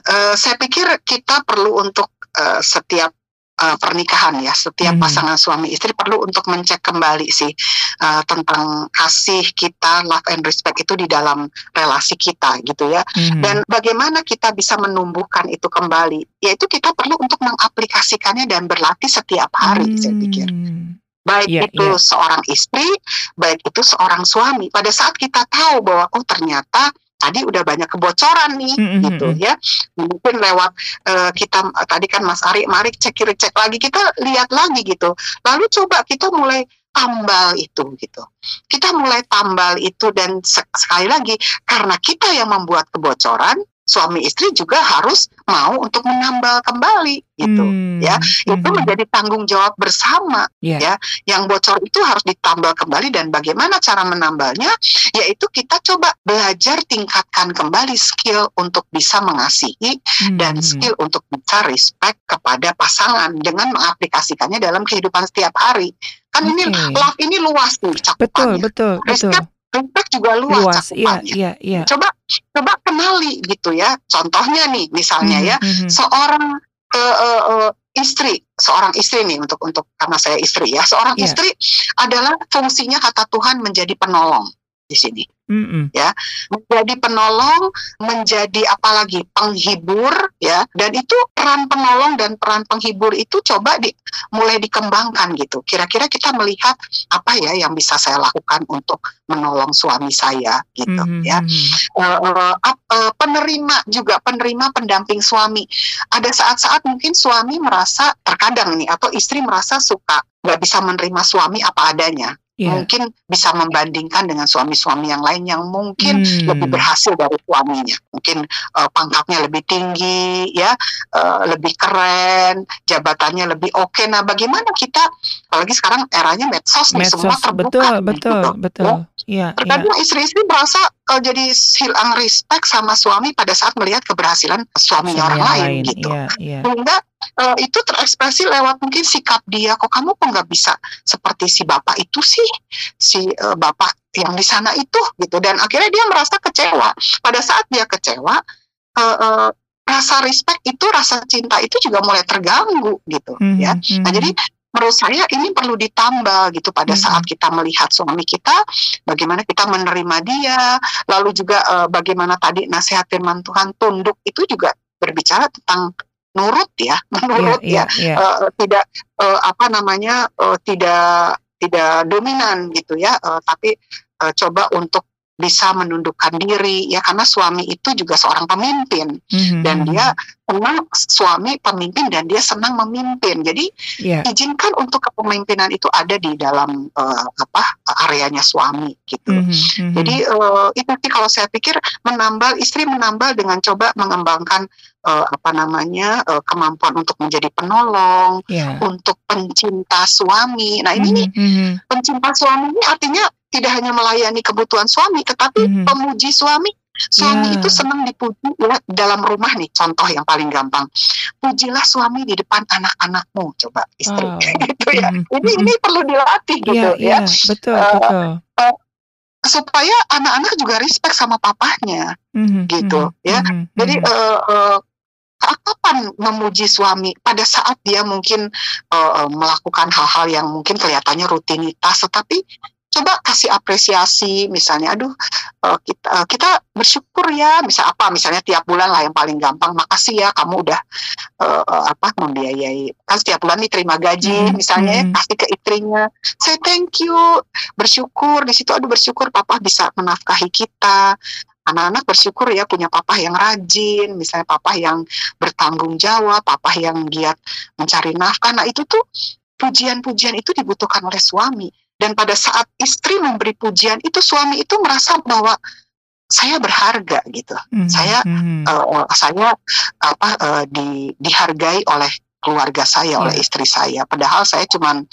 eh, saya pikir kita perlu untuk eh, setiap eh, pernikahan ya, setiap Mhm. pasangan suami istri perlu untuk mencek kembali sih eh, tentang kasih kita, love and respect itu di dalam relasi kita gitu ya. Mhm. Dan bagaimana kita bisa menumbuhkan itu kembali? Yaitu kita perlu untuk mengaplikasikannya dan berlatih setiap hari, saya pikir. Hmm. Baik Iya, itu iya. seorang istri, baik itu seorang suami. Pada saat kita tahu bahwa oh ternyata tadi udah banyak kebocoran nih, Mm-mm, gitu mm-mm. ya. Mungkin lewat eh, kita tadi kan Mas Ari, mari cek kiri cek lagi, kita lihat lagi gitu. Lalu coba kita mulai tambal itu gitu. Kita mulai tambal itu dan sek- sekali lagi karena kita yang membuat kebocoran, suami istri juga harus mau untuk menambal kembali gitu. Hmm, ya, Itu mhm. menjadi tanggung jawab bersama Iya. ya. Yang bocor itu harus ditambal kembali dan bagaimana cara menambalnya? Yaitu kita coba belajar tingkatkan kembali skill untuk bisa mengasihi dan Mhm. skill untuk bisa respect kepada pasangan dengan mengaplikasikannya dalam kehidupan setiap hari. Kan ini Oke. love ini luas nih Betul, cakupannya. betul, betul. Respect, respect juga luas, Luas, iya, cakupannya. iya, iya. Coba coba kenali gitu ya. Contohnya nih misalnya Mhm, ya mhm. seorang eh, eh, eh, istri, seorang istri nih untuk untuk karena saya istri ya, seorang Iya. istri adalah fungsinya kata Tuhan menjadi penolong. Di sini. Mm-mm. ya menjadi penolong menjadi apalagi penghibur ya. Dan itu peran penolong dan peran penghibur itu coba di mulai dikembangkan gitu. Kira-kira kita melihat apa ya yang bisa saya lakukan untuk menolong suami saya gitu Mhm, ya. Ap- eh, penerima juga penerima pendamping suami. Ada saat-saat mungkin suami merasa terkadang nih atau istri merasa suka nggak bisa menerima suami apa adanya Iya. mungkin bisa membandingkan dengan suami-suami yang lain yang mungkin Hmm. lebih berhasil dari suaminya mungkin eh, pangkatnya lebih tinggi ya eh, lebih keren jabatannya lebih oke nah bagaimana kita apalagi sekarang eranya medsos nih semua Medsos terbuka betul nih, betul gitu. betul. Iya iya. Terkadang istri-istri merasa eh, jadi hilang respect sama suami pada saat melihat keberhasilan suaminya Sama orang lain, lain. gitu. Iya iya. Sehingga eh, itu terekspresi lewat mungkin sikap dia. Kok kamu kok nggak bisa seperti si bapak itu sih, si eh, bapak yang di sana itu, gitu. Dan akhirnya dia merasa kecewa. Pada saat dia kecewa, eh, eh, rasa respect itu, rasa cinta itu juga mulai terganggu, gitu, Mhm, ya. Nah, mhm. jadi menurut saya ini perlu ditambah gitu pada Mhm. saat kita melihat suami kita, bagaimana kita menerima dia, lalu juga eh, bagaimana tadi nasihat firman Tuhan tunduk itu juga berbicara tentang nurut ya, [laughs] menurut Iya ya, iya iya. Eh, tidak eh, apa namanya eh, tidak tidak dominan gitu ya, eh, tapi eh, coba untuk bisa menundukkan diri ya karena suami itu juga seorang pemimpin Mhm, dan dia senang suami pemimpin dan dia senang memimpin jadi Iya. izinkan untuk kepemimpinan itu ada di dalam eh, apa areanya suami gitu. Mhm, mhm. Jadi eh, itu sih kalau saya pikir menambal istri menambal dengan coba mengembangkan eh, apa namanya eh, kemampuan untuk menjadi penolong, Iya. untuk pencinta suami. Nah ini Mhm, mhm. pencinta suami ini artinya tidak hanya melayani kebutuhan suami, tetapi Mhm. pemuji suami. Suami Ya. itu senang dipuji ya dalam rumah nih. Contoh yang paling gampang, pujilah suami di depan anak-anakmu. Coba istri, Wow. [laughs] gitu ya. Mhm, Ini mhm. ini perlu dilatih gitu Iya ya, iya betul Eh, betul. supaya anak-anak juga respect sama papahnya. Mhm, gitu, mhm, ya. mhm, Jadi mhm. eh, eh, kapan memuji suami pada saat dia mungkin eh, melakukan hal-hal yang mungkin kelihatannya rutinitas, tetapi coba kasih apresiasi, misalnya, aduh eh, kita eh, kita bersyukur ya, misal apa, misalnya tiap bulan lah yang paling gampang, makasih ya kamu udah eh, apa membiayai, kan setiap bulan nih terima gaji, Mhm, misalnya ya, mhm. kasih ke istrinya, say thank you, bersyukur di situ, aduh bersyukur papa bisa menafkahi kita, anak-anak bersyukur ya punya papa yang rajin, misalnya papa yang bertanggung jawab, papa yang giat mencari nafkah. Nah itu tuh pujian-pujian itu dibutuhkan oleh suami. Dan pada saat istri memberi pujian itu suami itu merasa bahwa saya berharga gitu. Mhm, saya. Eh, saya apa eh, di, dihargai oleh keluarga saya, oleh Ya. istri saya. Padahal saya cuman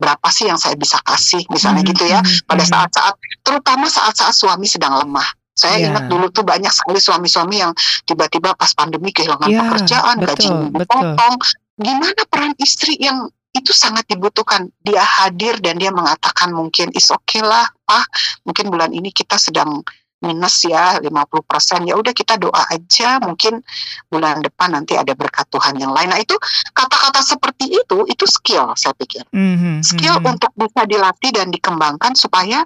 berapa sih yang saya bisa kasih, misalnya Mhm, gitu ya mhm, pada saat-saat terutama saat-saat suami sedang lemah. Saya Iya. ingat dulu tuh banyak sekali suami-suami yang tiba-tiba pas pandemi kehilangan Iya, pekerjaan, betul, gajinya betul. dipotong. Gimana peran istri yang itu sangat dibutuhkan. Dia hadir dan dia mengatakan mungkin is okay lah, ah mungkin bulan ini kita sedang minus ya 50%. Ya udah kita doa aja mungkin bulan depan nanti ada berkat Tuhan yang lain. Nah, itu kata-kata seperti itu itu skill saya pikir Mhm, skill mhm. untuk bisa dilatih dan dikembangkan supaya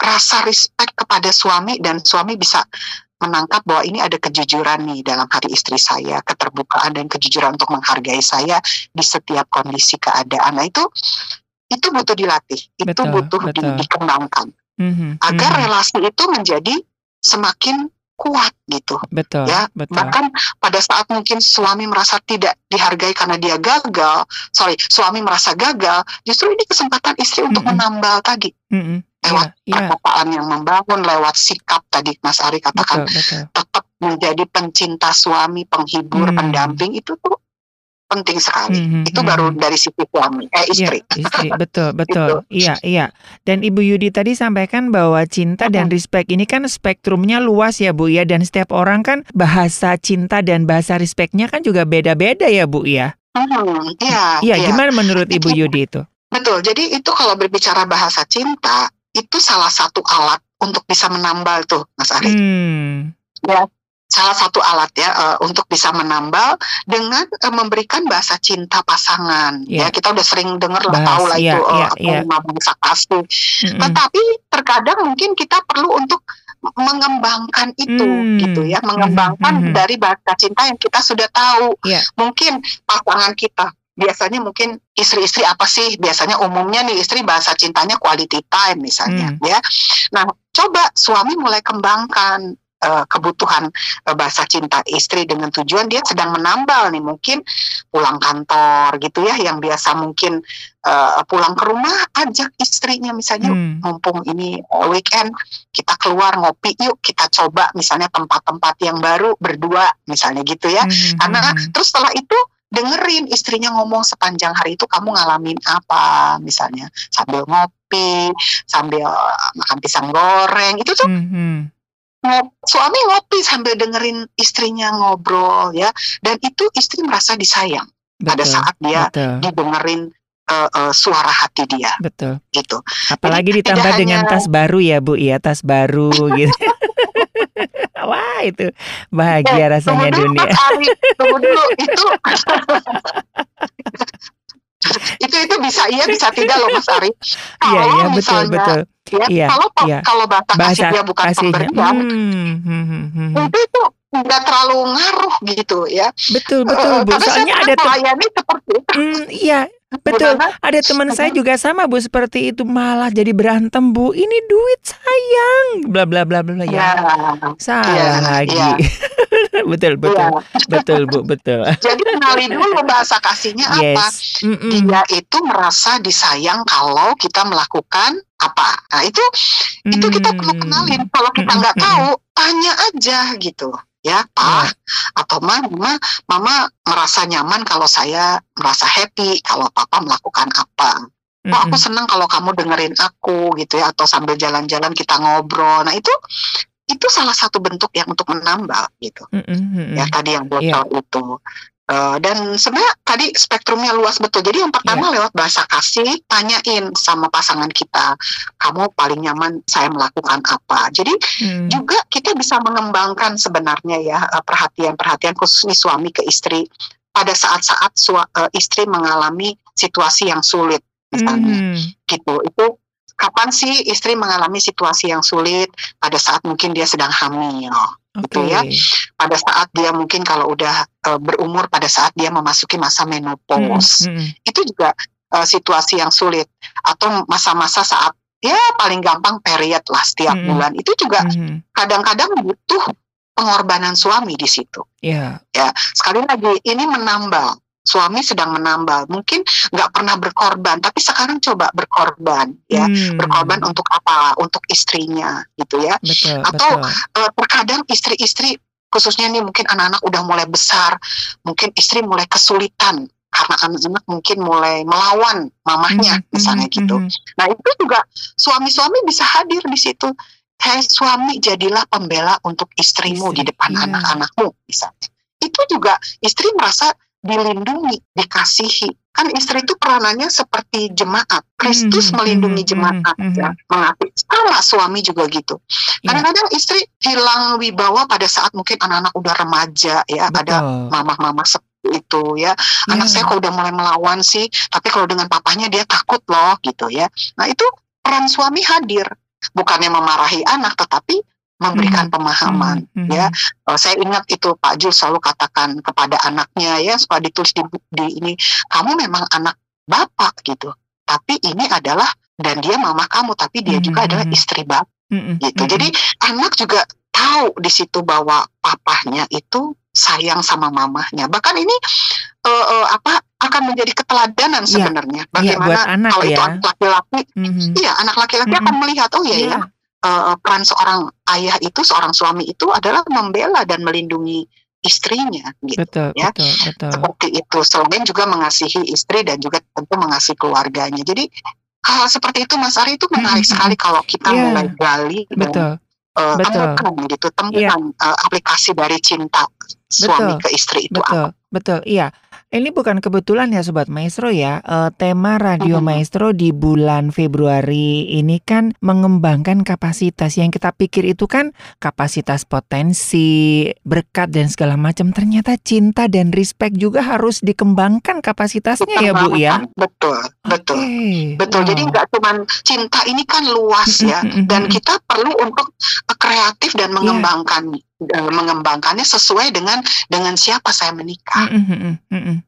rasa respect kepada suami dan suami bisa menangkap bahwa ini ada kejujuran nih dalam hati istri saya, keterbukaan dan kejujuran untuk menghargai saya di setiap kondisi keadaan. Nah itu itu butuh dilatih, itu Betul, butuh di- betul. dikembangkan Mhm, agar mhm. relasi itu menjadi semakin kuat gitu. betul ya, betul. Bahkan pada saat mungkin suami merasa tidak dihargai karena dia gagal, sorry, suami merasa gagal, justru ini kesempatan istri untuk Mm-mm. menambal tadi Mhm, lewat Iya iya perkataan yang membangun, lewat sikap tadi Mas Ari katakan betul betul. tetap menjadi pencinta suami, penghibur, Hmm. pendamping itu tuh penting sekali. Mhm, Itu mhm. baru dari sisi suami, eh Iya, istri. istri, [laughs] betul, betul. Iya, iya. Dan Ibu Yudi tadi sampaikan bahwa cinta dan respect ini kan spektrumnya luas ya, Bu ya. Dan setiap orang kan bahasa cinta dan bahasa respectnya kan juga beda-beda ya, Bu ya. Hmm, iya, Iya, iya. gimana menurut Ibu Yudi itu? Betul. Jadi itu kalau berbicara bahasa cinta, itu salah satu alat untuk bisa menambal tuh, Mas Ari. Hmm, salah satu alat ya uh, untuk bisa menambal dengan uh, memberikan bahasa cinta pasangan yeah. ya kita udah sering dengar lah tahu lah yeah, itu uh, yeah, yeah. bahasa kasih mm-hmm. tetapi terkadang mungkin kita perlu untuk mengembangkan itu mm. gitu ya mengembangkan mm-hmm. dari bahasa cinta yang kita sudah tahu yeah. mungkin pasangan kita biasanya mungkin istri-istri apa sih biasanya umumnya nih istri bahasa cintanya quality time misalnya mm. ya nah coba suami mulai kembangkan uh, kebutuhan uh, bahasa cinta istri dengan tujuan dia sedang menambal nih mungkin pulang kantor gitu ya yang biasa mungkin uh, pulang ke rumah ajak istrinya misalnya hmm. mumpung ini weekend kita keluar ngopi yuk kita coba misalnya tempat-tempat yang baru berdua misalnya gitu ya hmm. karena hmm, hmm. terus setelah itu dengerin istrinya ngomong sepanjang hari itu kamu ngalamin apa? misalnya. Sambil ngopi sambil makan pisang goreng itu tuh mm -hmm suami ngopi sambil dengerin istrinya ngobrol ya. Dan itu istri merasa disayang betul, pada saat dia betul. didengerin uh, uh, suara hati dia. Betul. Gitu. Apalagi Jadi, ditambah dengan hanya... tas baru ya bu ya tas baru gitu [laughs] [laughs] Wah itu bahagia ya, rasanya tunggu dunia. Ari, tunggu dulu itu [laughs] itu itu bisa iya bisa tidak loh Mas Ari. Iya iya betul betul. Ya, iya, kalau iya. kalau bahasa, bahasa kasih dia bukan kasihnya. pemberian, hmm, hmm, hmm, hmm. itu itu nggak terlalu ngaruh gitu ya. Betul betul uh, Bu. Soalnya ada melayani seperti itu. Hmm, iya Betul, ada teman saya juga sama Bu seperti itu malah jadi berantem Bu. Ini duit sayang, bla bla bla bla ya. ya. Salah ya, lagi. [laughs] Ya. betul betul ya. betul Bu betul. [laughs] Jadi kenali dulu bahasa kasihnya yes. apa. Mm -mm. Dia itu merasa disayang kalau kita melakukan apa. Nah itu mm. itu kita perlu kenalin. Kalau kita nggak mm -mm. tahu, tanya aja gitu ya ya. atau mama mama merasa nyaman kalau saya merasa happy kalau papa melakukan apa. Oh aku senang kalau kamu dengerin aku gitu ya atau sambil jalan-jalan kita ngobrol. Nah itu itu salah satu bentuk yang untuk menambah gitu. Mm -hmm. ya tadi yang botol yeah. itu Uh, dan sebenarnya tadi spektrumnya luas betul. Jadi yang pertama yeah. lewat bahasa kasih, tanyain sama pasangan kita, kamu paling nyaman saya melakukan apa. Jadi hmm. juga kita bisa mengembangkan sebenarnya ya eh, perhatian-perhatian khususnya suami ke istri pada saat-saat uh, istri mengalami situasi yang sulit misalnya hmm. gitu. Itu kapan sih istri mengalami situasi yang sulit pada saat mungkin dia sedang hamil okay. gitu ya pada saat dia mungkin kalau udah uh, berumur pada saat dia memasuki masa menopause hmm, hmm. itu juga uh, situasi yang sulit atau masa-masa saat ya paling gampang period lah setiap hmm. bulan itu juga hmm. kadang-kadang hmm. butuh pengorbanan suami di situ yeah. ya sekali lagi ini menambah suami sedang menambal mungkin nggak pernah berkorban tapi sekarang coba berkorban ya hmm. berkorban untuk apa untuk istrinya gitu ya betul, atau betul. Uh, terkadang istri-istri khususnya nih mungkin anak-anak udah mulai besar mungkin istri mulai kesulitan karena anak-anak mungkin mulai melawan mamahnya hmm, misalnya hmm, gitu. Hmm. Nah itu juga suami-suami bisa hadir di situ. Hei suami jadilah pembela untuk istrimu istri, di depan iya. anak-anakmu misalnya. Itu juga istri merasa dilindungi, dikasihi. Kan istri itu peranannya seperti jemaat. Kristus mm -hmm. melindungi jemaat mm -hmm. ya, mengasihi. Sama suami juga gitu. Iya. Kadang-kadang yeah. istri hilang wibawa pada saat mungkin anak-anak udah remaja ya, Betul. ada mama-mama seperti itu ya. Anak yeah. saya kok udah mulai melawan sih, tapi kalau dengan papanya dia takut loh gitu ya. Nah, itu peran suami hadir bukannya memarahi anak tetapi memberikan hmm. pemahaman hmm. ya uh, saya ingat itu Pak Jul selalu katakan kepada anaknya ya suka ditulis di, di ini kamu memang anak bapak gitu tapi ini adalah dan dia mama kamu tapi dia hmm. juga adalah istri bapak hmm. gitu hmm. jadi anak juga tahu di situ bahwa papahnya itu sayang sama mamahnya bahkan ini uh, uh, apa akan menjadi keteladanan iya. sebenarnya ya, bagaimana ya, anak kalau ya. itu anak laki-laki mm-hmm. iya anak laki-laki mm-hmm. akan melihat oh iya ya, ya uh, peran seorang ayah itu seorang suami itu adalah membela dan melindungi istrinya gitu betul, ya betul, betul. seperti itu selain juga mengasihi istri dan juga tentu mengasihi keluarganya jadi hal seperti itu Mas Ari itu menarik hmm, sekali kalau kita yeah. mulai gali betul. dan uh, temukan gitu temukan yeah. Iya. uh, aplikasi dari cinta suami betul, ke istri itu betul, apa betul iya Ini bukan kebetulan ya Sobat Maestro ya, uh, tema Radio. Maestro di bulan Februari ini kan mengembangkan kapasitas. Yang kita pikir itu kan kapasitas potensi, berkat dan segala macam. Ternyata cinta dan respect juga harus dikembangkan kapasitasnya ya Bu ya. Betul, betul. Oke, Betul. Jadi wow. nggak cuman cinta ini kan luas ya, Mm, dan kita perlu untuk eh, kreatif dan Iya. mengembangkan eh, mengembangkannya sesuai dengan dengan siapa saya menikah. Mm, mm, mm, mm, mm.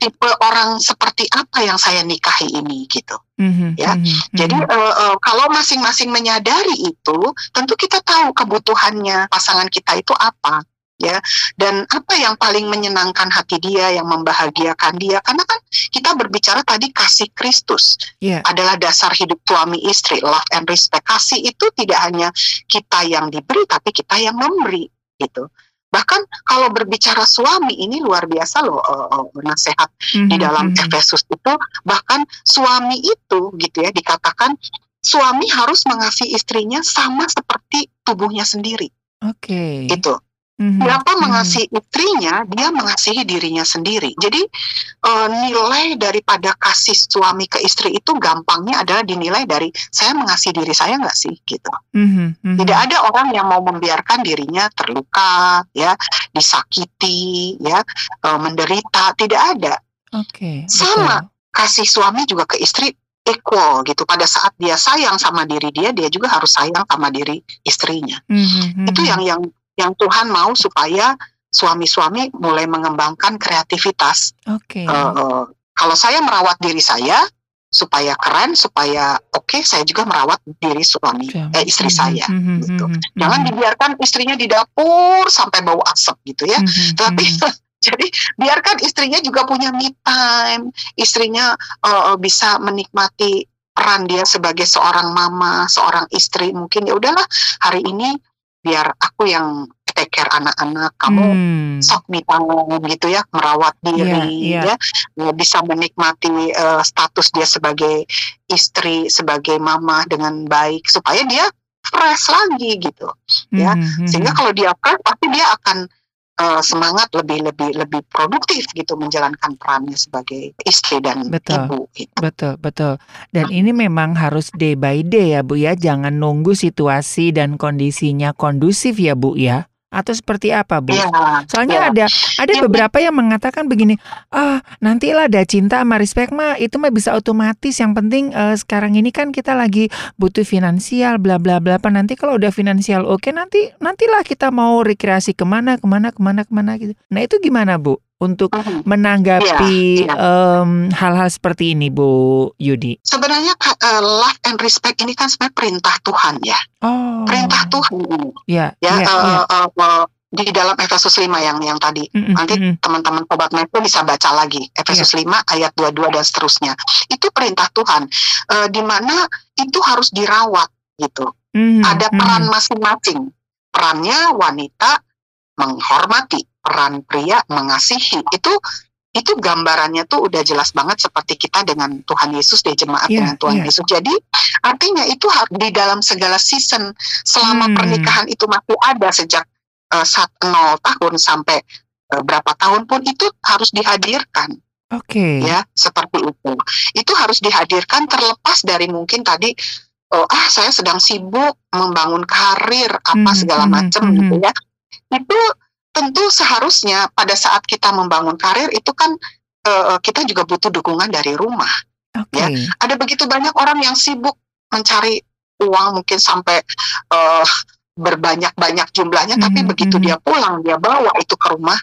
Tipe orang seperti apa yang saya nikahi ini gitu. Mhm, Ya, mhm, Jadi mhm. eh, eh, kalau masing-masing menyadari itu, tentu kita tahu kebutuhannya pasangan kita itu apa, ya. Dan apa yang paling menyenangkan hati dia, yang membahagiakan dia. Karena kan kita berbicara tadi kasih Kristus Iya. adalah dasar hidup suami istri, love and respect. Kasih itu tidak hanya kita yang diberi, tapi kita yang memberi, gitu. Bahkan kalau berbicara suami ini luar biasa loh eh, nasihat di Mhm, dalam mhm. Efesus itu bahkan suami itu gitu ya dikatakan suami harus mengasihi istrinya sama seperti tubuhnya sendiri Oke. itu Mhm, siapa mhm. mengasihi istrinya dia mengasihi dirinya sendiri jadi eh, nilai daripada kasih suami ke istri itu gampangnya adalah dinilai dari saya mengasihi diri saya nggak sih gitu Mhm, mhm. tidak ada orang yang mau membiarkan dirinya terluka ya disakiti ya eh, menderita tidak ada Oke, Sama. betul. kasih suami juga ke istri equal gitu. Pada saat dia sayang sama diri dia, dia juga harus sayang sama diri istrinya. Mhm, Itu yang yang yang Tuhan mau supaya suami-suami mulai mengembangkan kreativitas. Oke. Eh, eh, kalau saya merawat diri saya supaya keren, supaya oke, saya juga merawat diri suami, eh, istri Mhm, saya. mhm, gitu. mhm, Jangan mhm. dibiarkan istrinya di dapur sampai bau asap gitu ya. Mhm, Tapi mhm. [laughs] jadi biarkan istrinya juga punya me time, istrinya uh, bisa menikmati peran dia sebagai seorang mama, seorang istri. Mungkin ya udahlah hari ini biar aku yang take care anak-anak, kamu Hmm. sok time gitu ya, merawat diri Iya, ya, Ya, bisa menikmati uh, status dia sebagai istri, sebagai mama dengan baik supaya dia fresh lagi gitu ya. Mhm, Sehingga mhm. kalau dia fresh pasti dia akan uh, semangat lebih lebih lebih produktif gitu menjalankan perannya sebagai istri dan Betul. ibu gitu. Betul, betul. Dan ini memang harus day by day ya Bu ya, jangan nunggu situasi dan kondisinya kondusif ya Bu ya. Atau seperti apa Bu? Iya. Soalnya iya. ada ada Iya, beberapa yang mengatakan begini, ah nantilah ada cinta sama respect mah itu mah bisa otomatis. Yang penting eh, sekarang ini kan kita lagi butuh finansial, bla bla bla. Apa nanti kalau udah finansial oke nanti nantilah kita mau rekreasi ke mana ke mana ke mana ke mana gitu. Nah itu gimana Bu untuk Mhm. menanggapi Iya, iya. em, hal-hal seperti ini Bu Yudi? Sebenarnya uh, love and respect ini kan sebenarnya perintah Tuhan ya, Oh, perintah Tuhan ini. ya ya. ya uh, ya. uh, uh, di dalam Efesus 5 yang yang tadi Mm-mm, nanti teman-teman sobat Metro bisa baca lagi Efesus 5 ayat 22 dan seterusnya. Itu perintah Tuhan uh, di mana itu harus dirawat gitu. Mhm, ada peran masing-masing. Perannya wanita menghormati, peran pria mengasihi. Itu itu gambarannya tuh udah jelas banget seperti kita dengan Tuhan Yesus di jemaat Iya, dengan Tuhan iya. Yesus. Jadi artinya itu di dalam segala season selama Hmm. pernikahan itu masih ada sejak eh, saat nol tahun sampai eh, berapa tahun pun itu harus dihadirkan Oke. ya seperti itu itu harus dihadirkan terlepas dari mungkin tadi oh, ah saya sedang sibuk membangun karir apa Mhm, segala mhm, macam mhm. gitu ya itu tentu seharusnya pada saat kita membangun karir itu kan eh, kita juga butuh dukungan dari rumah Oke. Ya. ada begitu banyak orang yang sibuk mencari uang mungkin sampai eh, berbanyak-banyak jumlahnya tapi Mhm, begitu mhm. dia pulang dia bawa itu ke rumah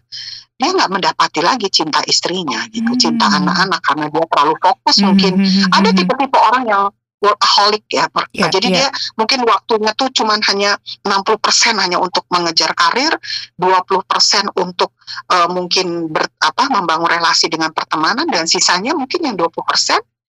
dia nggak mendapati lagi cinta istrinya gitu cinta Hmm. anak-anak karena dia terlalu fokus Mhm, mungkin mhm, ada mhm. tipe-tipe orang yang workaholic ya per- Ya, jadi ya. dia mungkin waktunya tuh cuman hanya 60% hanya untuk mengejar karir 20% untuk eh, mungkin ber, apa membangun relasi dengan pertemanan dan sisanya mungkin yang 20%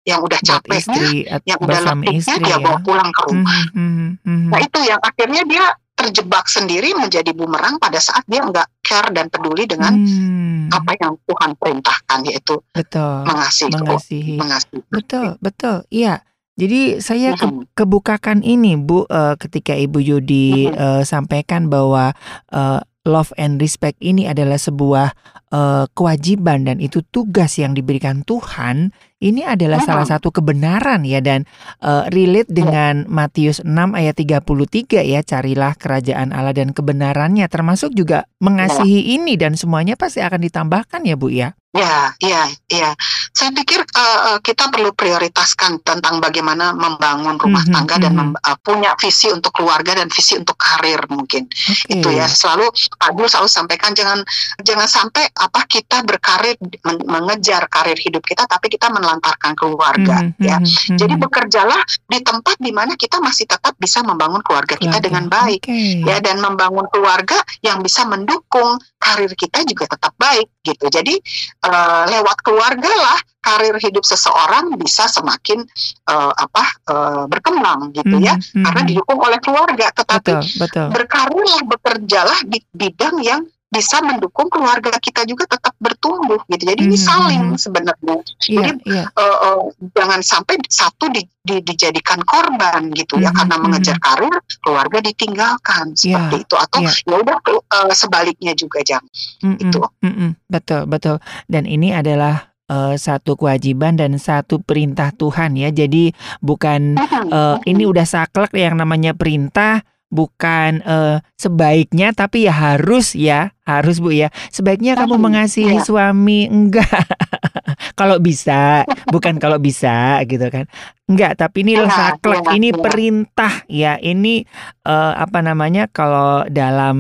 yang udah capeknya istri yang udah letihnya dia ya. bawa pulang ke rumah Mhm, mhm, mhm. Nah itu yang akhirnya dia terjebak sendiri menjadi bumerang pada saat dia nggak care dan peduli dengan Hmm, apa yang Tuhan perintahkan yaitu betul. mengasihi. Mengasihi. mengasihi. Betul, betul. Iya. Jadi saya ke- kebukakan ini Bu eh, ketika Ibu Yudi eh, sampaikan bahwa eh, love and respect ini adalah sebuah uh, kewajiban dan itu tugas yang diberikan Tuhan, ini adalah hmm. salah satu kebenaran ya dan uh, relate iya. dengan Matius 6 ayat 33 ya, carilah kerajaan Allah dan kebenarannya termasuk juga mengasihi ya. ini dan semuanya pasti akan ditambahkan ya Bu ya. Ya, ya, ya. Saya pikir uh, kita perlu prioritaskan tentang bagaimana membangun rumah mm-hmm, tangga dan mm-hmm. uh, punya visi untuk keluarga dan visi untuk karir mungkin. Okay. Itu ya. Selalu Pak Gul selalu sampaikan jangan jangan sampai apa kita berkarir men mengejar karir hidup kita tapi kita menelantarkan keluarga mm-hmm, ya. Mm-hmm. Jadi bekerjalah di tempat di mana kita masih tetap bisa membangun keluarga kita keluarga. dengan baik okay. ya dan membangun keluarga yang bisa mendukung karir kita juga tetap baik gitu. Jadi uh, lewat keluarga lah karir hidup seseorang bisa semakin uh, apa uh, berkembang gitu ya, mm-hmm. karena didukung oleh keluarga. Tetapi betul, betul. berkarirlah bekerjalah di bidang yang bisa mendukung keluarga kita juga tetap bertumbuh gitu. Jadi hmm. ini saling sebenarnya. Yeah, Jadi yeah. Uh, uh, jangan sampai satu di, di, dijadikan korban gitu hmm. ya karena mengejar karir keluarga ditinggalkan seperti yeah, itu atau yeah. ya udah uh, sebaliknya juga jangan. Hmm, itu. Hmm, betul betul. Dan ini adalah uh, satu kewajiban dan satu perintah Tuhan ya. Jadi bukan uh, ini udah saklek yang namanya perintah bukan uh, sebaiknya tapi ya harus ya harus bu ya sebaiknya kamu mengasihi ya. suami enggak [laughs] kalau bisa bukan kalau bisa gitu kan enggak tapi ini loh iya, saklek iya, ini iya. perintah ya ini uh, apa namanya kalau dalam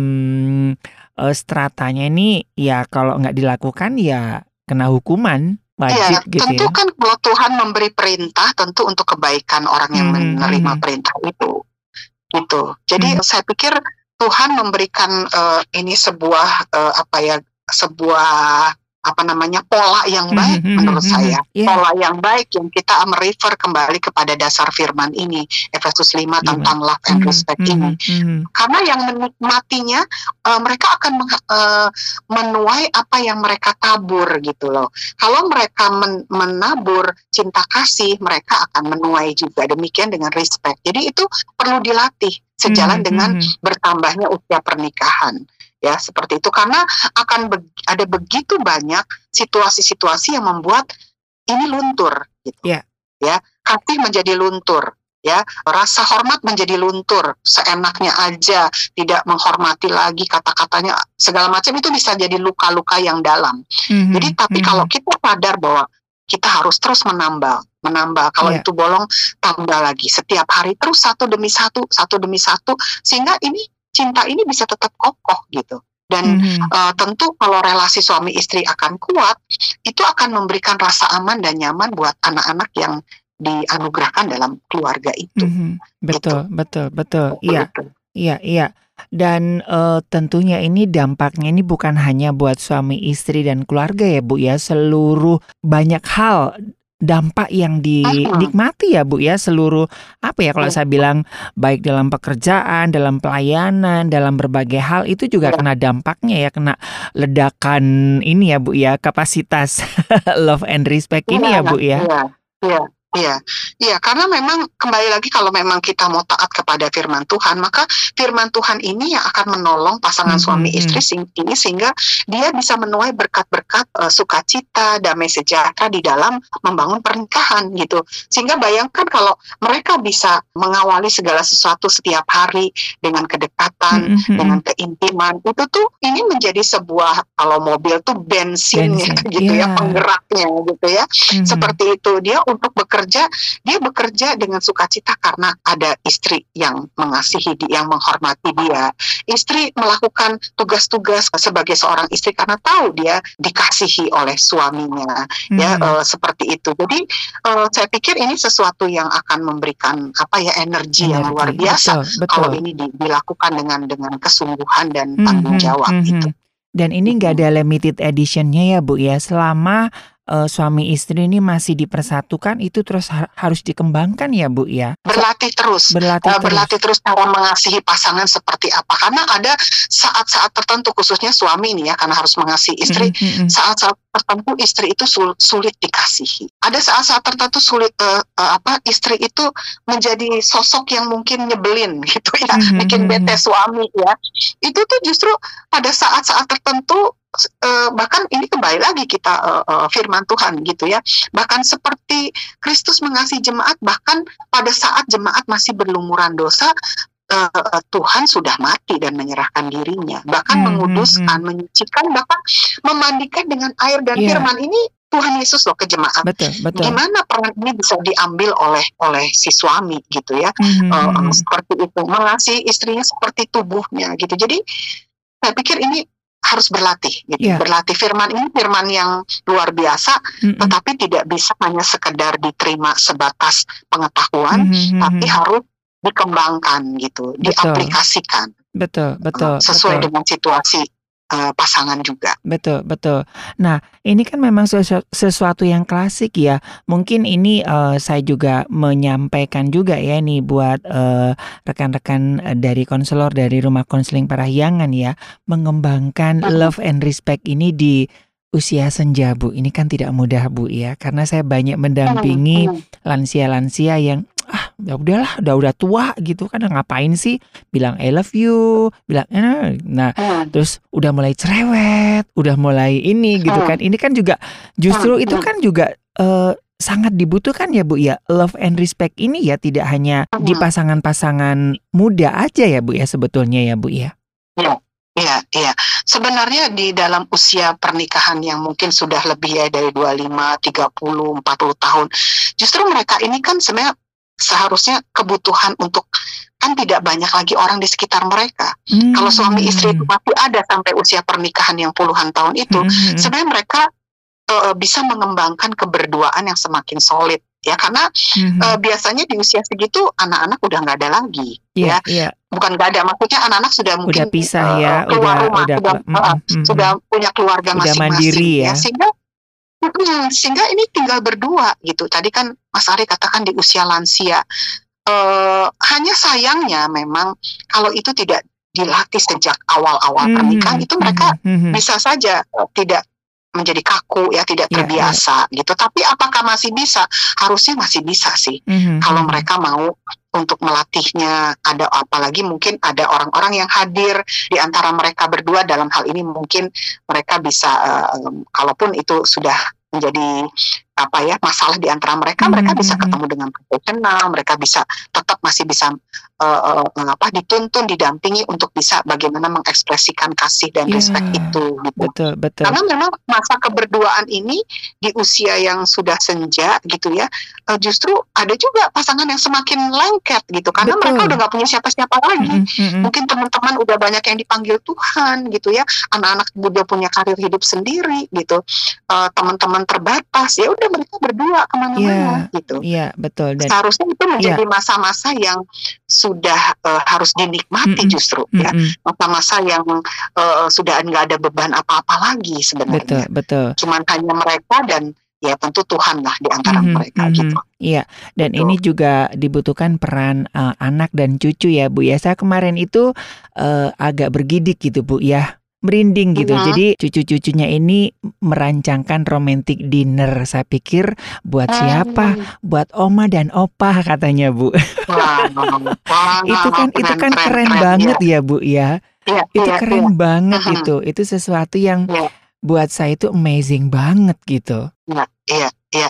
uh, stratanya ini ya kalau nggak dilakukan ya kena hukuman wajib ya, gitu tentu ya. kan kalau Tuhan memberi perintah tentu untuk kebaikan orang yang hmm, menerima hmm. perintah itu gitu. Jadi hmm. saya pikir Tuhan memberikan uh, ini sebuah uh, apa ya sebuah apa namanya pola yang hmm, baik mm-hmm, menurut mm-hmm, saya yeah. pola yang baik yang kita merefer kembali kepada dasar firman ini Efesus 5 yeah. tentang love and respect mm-hmm, ini mm-hmm. karena yang menikmatinya uh, mereka akan uh, menuai apa yang mereka tabur gitu loh kalau mereka men- menabur cinta kasih mereka akan menuai juga demikian dengan respect jadi itu perlu dilatih sejalan mm-hmm. dengan bertambahnya usia pernikahan ya seperti itu karena akan be ada begitu banyak situasi-situasi yang membuat ini luntur gitu yeah. ya kasih menjadi luntur ya rasa hormat menjadi luntur seenaknya aja tidak menghormati lagi kata-katanya segala macam itu bisa jadi luka-luka yang dalam mm-hmm. jadi tapi mm-hmm. kalau kita sadar bahwa kita harus terus menambah menambah kalau yeah. itu bolong tambah lagi setiap hari terus satu demi satu satu demi satu sehingga ini cinta ini bisa tetap kokoh gitu. Dan mm-hmm. uh, tentu kalau relasi suami istri akan kuat, itu akan memberikan rasa aman dan nyaman buat anak-anak yang dianugerahkan dalam keluarga itu. Mm-hmm. Betul, gitu. betul, betul. Iya, iya, iya. Dan uh, tentunya ini dampaknya ini bukan hanya buat suami istri dan keluarga ya Bu ya, seluruh banyak hal dampak yang dinikmati ya Bu ya seluruh apa ya kalau iya. saya bilang baik dalam pekerjaan, dalam pelayanan, dalam berbagai hal itu juga iya. kena dampaknya ya kena ledakan ini ya Bu ya kapasitas [laughs] love and respect ini ya Bu ya. Iya. Iya. Iya, iya, karena memang kembali lagi kalau memang kita mau taat kepada firman Tuhan, maka firman Tuhan ini yang akan menolong pasangan mm -hmm. suami istri ini sehingga dia bisa menuai berkat-berkat uh, sukacita, damai sejahtera di dalam membangun pernikahan gitu. Sehingga bayangkan kalau mereka bisa mengawali segala sesuatu setiap hari dengan kedekatan, mm -hmm. dengan keintiman, itu tuh ini menjadi sebuah kalau mobil tuh bensinnya Bensin, [laughs] gitu yeah. ya, penggeraknya gitu ya. Mm -hmm. Seperti itu dia untuk bekerja bekerja, dia bekerja dengan sukacita karena ada istri yang mengasihi dia, yang menghormati dia. Istri melakukan tugas-tugas sebagai seorang istri karena tahu dia dikasihi oleh suaminya, hmm. ya uh, seperti itu. Jadi uh, saya pikir ini sesuatu yang akan memberikan apa ya energi, energi yang luar biasa betul, betul. kalau ini di, dilakukan dengan dengan kesungguhan dan tanggung hmm, jawab hmm, hmm, itu. Dan ini nggak ada limited editionnya ya Bu ya. Selama uh, suami istri ini masih dipersatukan itu terus ha harus dikembangkan ya Bu ya? Berlatih terus. Berlatih uh, terus. Berlatih terus cara mengasihi pasangan seperti apa. Karena ada saat-saat tertentu khususnya suami ini ya karena harus mengasihi istri. Saat-saat mm -hmm. tertentu istri itu sul sulit dikasihi. Ada saat-saat tertentu sulit uh, uh, apa istri itu menjadi sosok yang mungkin nyebelin [laughs] gitu ya, mm -hmm. bikin bete suami ya. Itu tuh justru pada saat-saat tertentu uh, bahkan ini kembali lagi kita uh, uh, firman Tuhan gitu ya. Bahkan seperti Kristus mengasihi jemaat bahkan pada saat jemaat masih berlumuran dosa uh, Tuhan sudah mati dan menyerahkan dirinya, bahkan hmm, menguduskan, hmm. menyucikan, bahkan memandikan dengan air dan yeah. firman ini Tuhan Yesus loh ke jemaat. Betul, betul. Gimana peran ini bisa diambil oleh oleh si suami gitu ya, hmm, uh, seperti itu, mengasihi istrinya seperti tubuhnya gitu. Jadi saya pikir ini harus berlatih gitu. Yeah. Berlatih firman ini firman yang luar biasa mm -hmm. tetapi tidak bisa hanya sekedar diterima sebatas pengetahuan mm -hmm. tapi harus dikembangkan gitu, betul. diaplikasikan. Betul, betul. Sesuai betul. dengan situasi uh, pasangan juga. Betul, betul. Nah, ini kan memang sesu sesuatu yang klasik ya. Mungkin ini uh, saya juga menyampaikan juga ya nih buat rekan-rekan uh, dari konselor dari Rumah Konseling Parahyangan ya, mengembangkan uh love and respect ini di usia senja Bu. Ini kan tidak mudah Bu ya, karena saya banyak mendampingi lansia-lansia yang ya udahlah udah udah tua gitu kan ngapain sih bilang I love you bilang eh. nah hmm. terus udah mulai cerewet udah mulai ini gitu hmm. kan ini kan juga justru hmm. itu kan juga uh, sangat dibutuhkan ya Bu ya love and respect ini ya tidak hanya di pasangan-pasangan muda aja ya Bu ya sebetulnya ya Bu ya. Ya, iya, iya. Sebenarnya di dalam usia pernikahan yang mungkin sudah lebih ya dari 25, 30, 40 tahun, justru mereka ini kan sebenarnya seharusnya kebutuhan untuk kan tidak banyak lagi orang di sekitar mereka. Hmm. Kalau suami istri itu masih ada sampai usia pernikahan yang puluhan tahun itu, hmm. sebenarnya mereka uh, bisa mengembangkan keberduaan yang semakin solid ya karena hmm. uh, biasanya di usia segitu anak-anak udah nggak ada lagi yeah, ya yeah. bukan nggak ada maksudnya anak-anak sudah mungkin udah pisah uh, ya keluar udah rumah udah, sudah, uh, mm, sudah punya keluarga masing-masing ya. ya sehingga Hmm, sehingga ini tinggal berdua gitu. Tadi kan Mas Ari katakan di usia lansia. Uh, hanya sayangnya memang kalau itu tidak dilatih sejak awal-awal hmm, pernikahan itu mereka hmm, hmm, bisa saja tidak menjadi kaku ya tidak ya, terbiasa yeah, yeah. gitu tapi apakah masih bisa harusnya masih bisa sih mm-hmm. kalau mereka mau untuk melatihnya ada apalagi mungkin ada orang-orang yang hadir di antara mereka berdua. Dalam hal ini mungkin mereka bisa uh, kalaupun itu sudah menjadi apa ya masalah di antara mereka, hmm. mereka bisa ketemu dengan profesional, mereka bisa tetap masih bisa uh, uh, apa dituntun, didampingi untuk bisa bagaimana mengekspresikan kasih dan yeah. respect itu. Gitu. Betul, betul. Karena memang masa keberduaan ini di usia yang sudah senja gitu ya, uh, justru ada juga pasangan yang semakin lengket gitu, karena betul. mereka udah nggak punya siapa-siapa lagi. Mm -hmm. Mungkin teman-teman udah banyak yang dipanggil Tuhan gitu ya, anak-anak udah punya karir hidup sendiri gitu, uh, teman-teman terbatas ya udah udah mereka berdua ke mana-mana yeah, gitu. Iya yeah, betul. Dan seharusnya itu menjadi iya. masa-masa yeah. yang sudah uh, harus dinikmati mm -mm. justru mm -mm. ya masa-masa yang uh, sudah nggak ada beban apa-apa lagi sebenarnya. Betul betul. Cuman hanya mereka dan ya tentu Tuhan lah di antara mm -hmm, mereka mm -hmm. gitu. Iya, dan gitu. ini juga dibutuhkan peran uh, anak dan cucu ya Bu ya. Saya kemarin itu uh, agak bergidik gitu Bu ya merinding gitu. Uh-huh. Jadi cucu-cucunya ini merancangkan romantic dinner. Saya pikir buat uh-huh. siapa? Buat oma dan opa katanya, Bu. itu kan itu kan keren, banget ya, ya Bu ya. itu keren banget gitu. Itu sesuatu yang ya. buat saya itu amazing banget gitu. Iya, iya, iya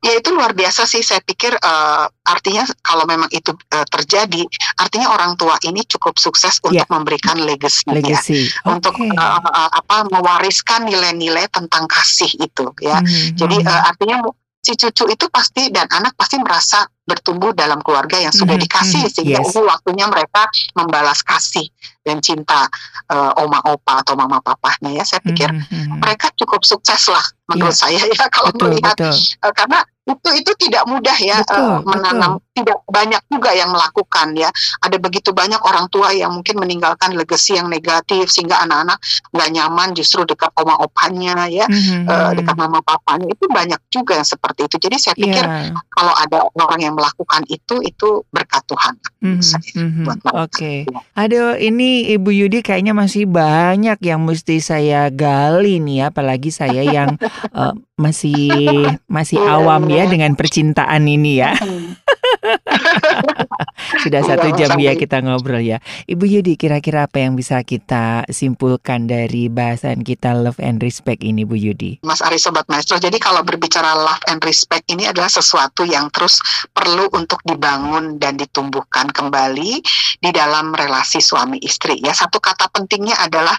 ya itu luar biasa sih saya pikir uh, artinya kalau memang itu uh, terjadi artinya orang tua ini cukup sukses untuk yeah. memberikan legacy, legacy. ya okay. untuk uh, uh, apa mewariskan nilai-nilai tentang kasih itu ya mm -hmm. jadi uh, artinya si cucu itu pasti dan anak pasti merasa bertumbuh dalam keluarga yang sudah mm -hmm. dikasih sehingga yes. ini waktunya mereka membalas kasih dan cinta uh, oma opa atau mama papahnya ya saya pikir mm -hmm. mereka cukup sukses lah menurut yeah. saya ya [laughs] kalau betul, melihat betul. Uh, karena itu itu tidak mudah ya betul, uh, menanam betul. tidak banyak juga yang melakukan ya ada begitu banyak orang tua yang mungkin meninggalkan legacy yang negatif sehingga anak-anak nggak nyaman justru dekat oma opanya ya mm-hmm. uh, dekat mama papanya itu banyak juga yang seperti itu jadi saya pikir yeah. kalau ada orang yang melakukan itu itu berkat Tuhan mm-hmm. mm-hmm. Oke okay. aduh ini Ibu Yudi kayaknya masih banyak yang mesti saya gali nih apalagi saya yang uh, [laughs] masih masih awam ya dengan percintaan ini ya. [laughs] [laughs] Sudah iya, satu jam ya kita ngobrol ya. Ibu Yudi, kira-kira apa yang bisa kita simpulkan dari bahasan kita love and respect ini, Bu Yudi? Mas Ari Sobat Maestro, jadi kalau berbicara love and respect ini adalah sesuatu yang terus perlu untuk dibangun dan ditumbuhkan kembali di dalam relasi suami istri. Ya, satu kata pentingnya adalah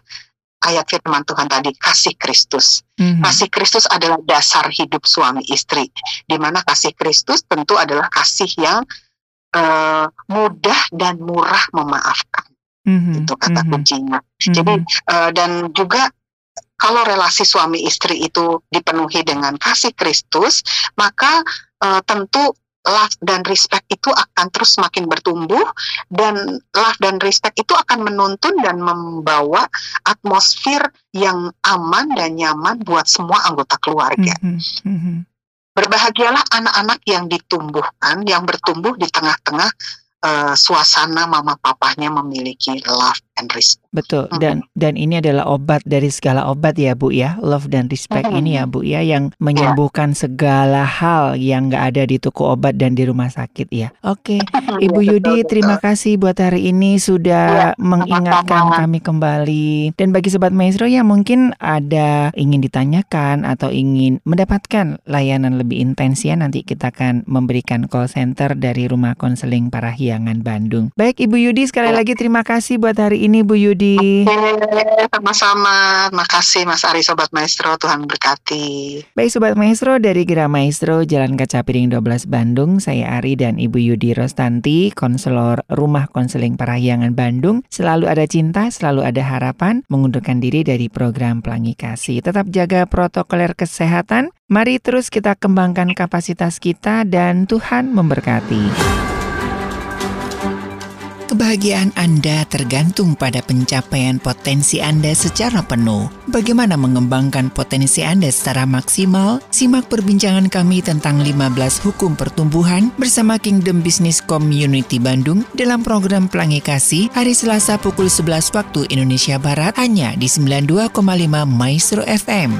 ayat firman Tuhan tadi kasih Kristus. Mm-hmm. Kasih Kristus adalah dasar hidup suami istri. Di mana kasih Kristus tentu adalah kasih yang uh, mudah dan murah memaafkan. Mm-hmm. Itu kata mm-hmm. kuncinya. Mm-hmm. Jadi uh, dan juga kalau relasi suami istri itu dipenuhi dengan kasih Kristus, maka uh, tentu love dan respect itu akan terus semakin bertumbuh dan love dan respect itu akan menuntun dan membawa atmosfer yang aman dan nyaman buat semua anggota keluarga. Mm -hmm. Berbahagialah anak-anak yang ditumbuhkan, yang bertumbuh di tengah-tengah uh, suasana mama papahnya memiliki love and respect. Betul. Dan dan ini adalah obat dari segala obat ya Bu ya. Love dan respect ini ya Bu ya yang menyembuhkan segala hal yang nggak ada di toko obat dan di rumah sakit ya. Oke, [laughs] Ibu Yudi terima kasih buat hari ini sudah ya, mengingatkan sama-sama. kami kembali. Dan bagi sobat maestro yang mungkin ada ingin ditanyakan atau ingin mendapatkan layanan lebih intens ya nanti kita akan memberikan call center dari Rumah Konseling Parahyangan Bandung. Baik Ibu Yudi sekali lagi terima kasih buat hari ini Bu Yudi. Oke, sama-sama. Makasih Mas Ari Sobat Maestro, Tuhan berkati. Baik Sobat Maestro dari Gera Maestro Jalan Kaca Piring 12 Bandung, saya Ari dan Ibu Yudi Rostanti, konselor Rumah Konseling Parahyangan Bandung. Selalu ada cinta, selalu ada harapan, mengundurkan diri dari program Pelangi Kasih. Tetap jaga protokoler kesehatan, mari terus kita kembangkan kapasitas kita dan Tuhan memberkati. Kebahagiaan Anda tergantung pada pencapaian potensi Anda secara penuh. Bagaimana mengembangkan potensi Anda secara maksimal? Simak perbincangan kami tentang 15 hukum pertumbuhan bersama Kingdom Business Community Bandung dalam program Pelangi Kasih hari Selasa pukul 11 waktu Indonesia Barat hanya di 92,5 Maestro FM.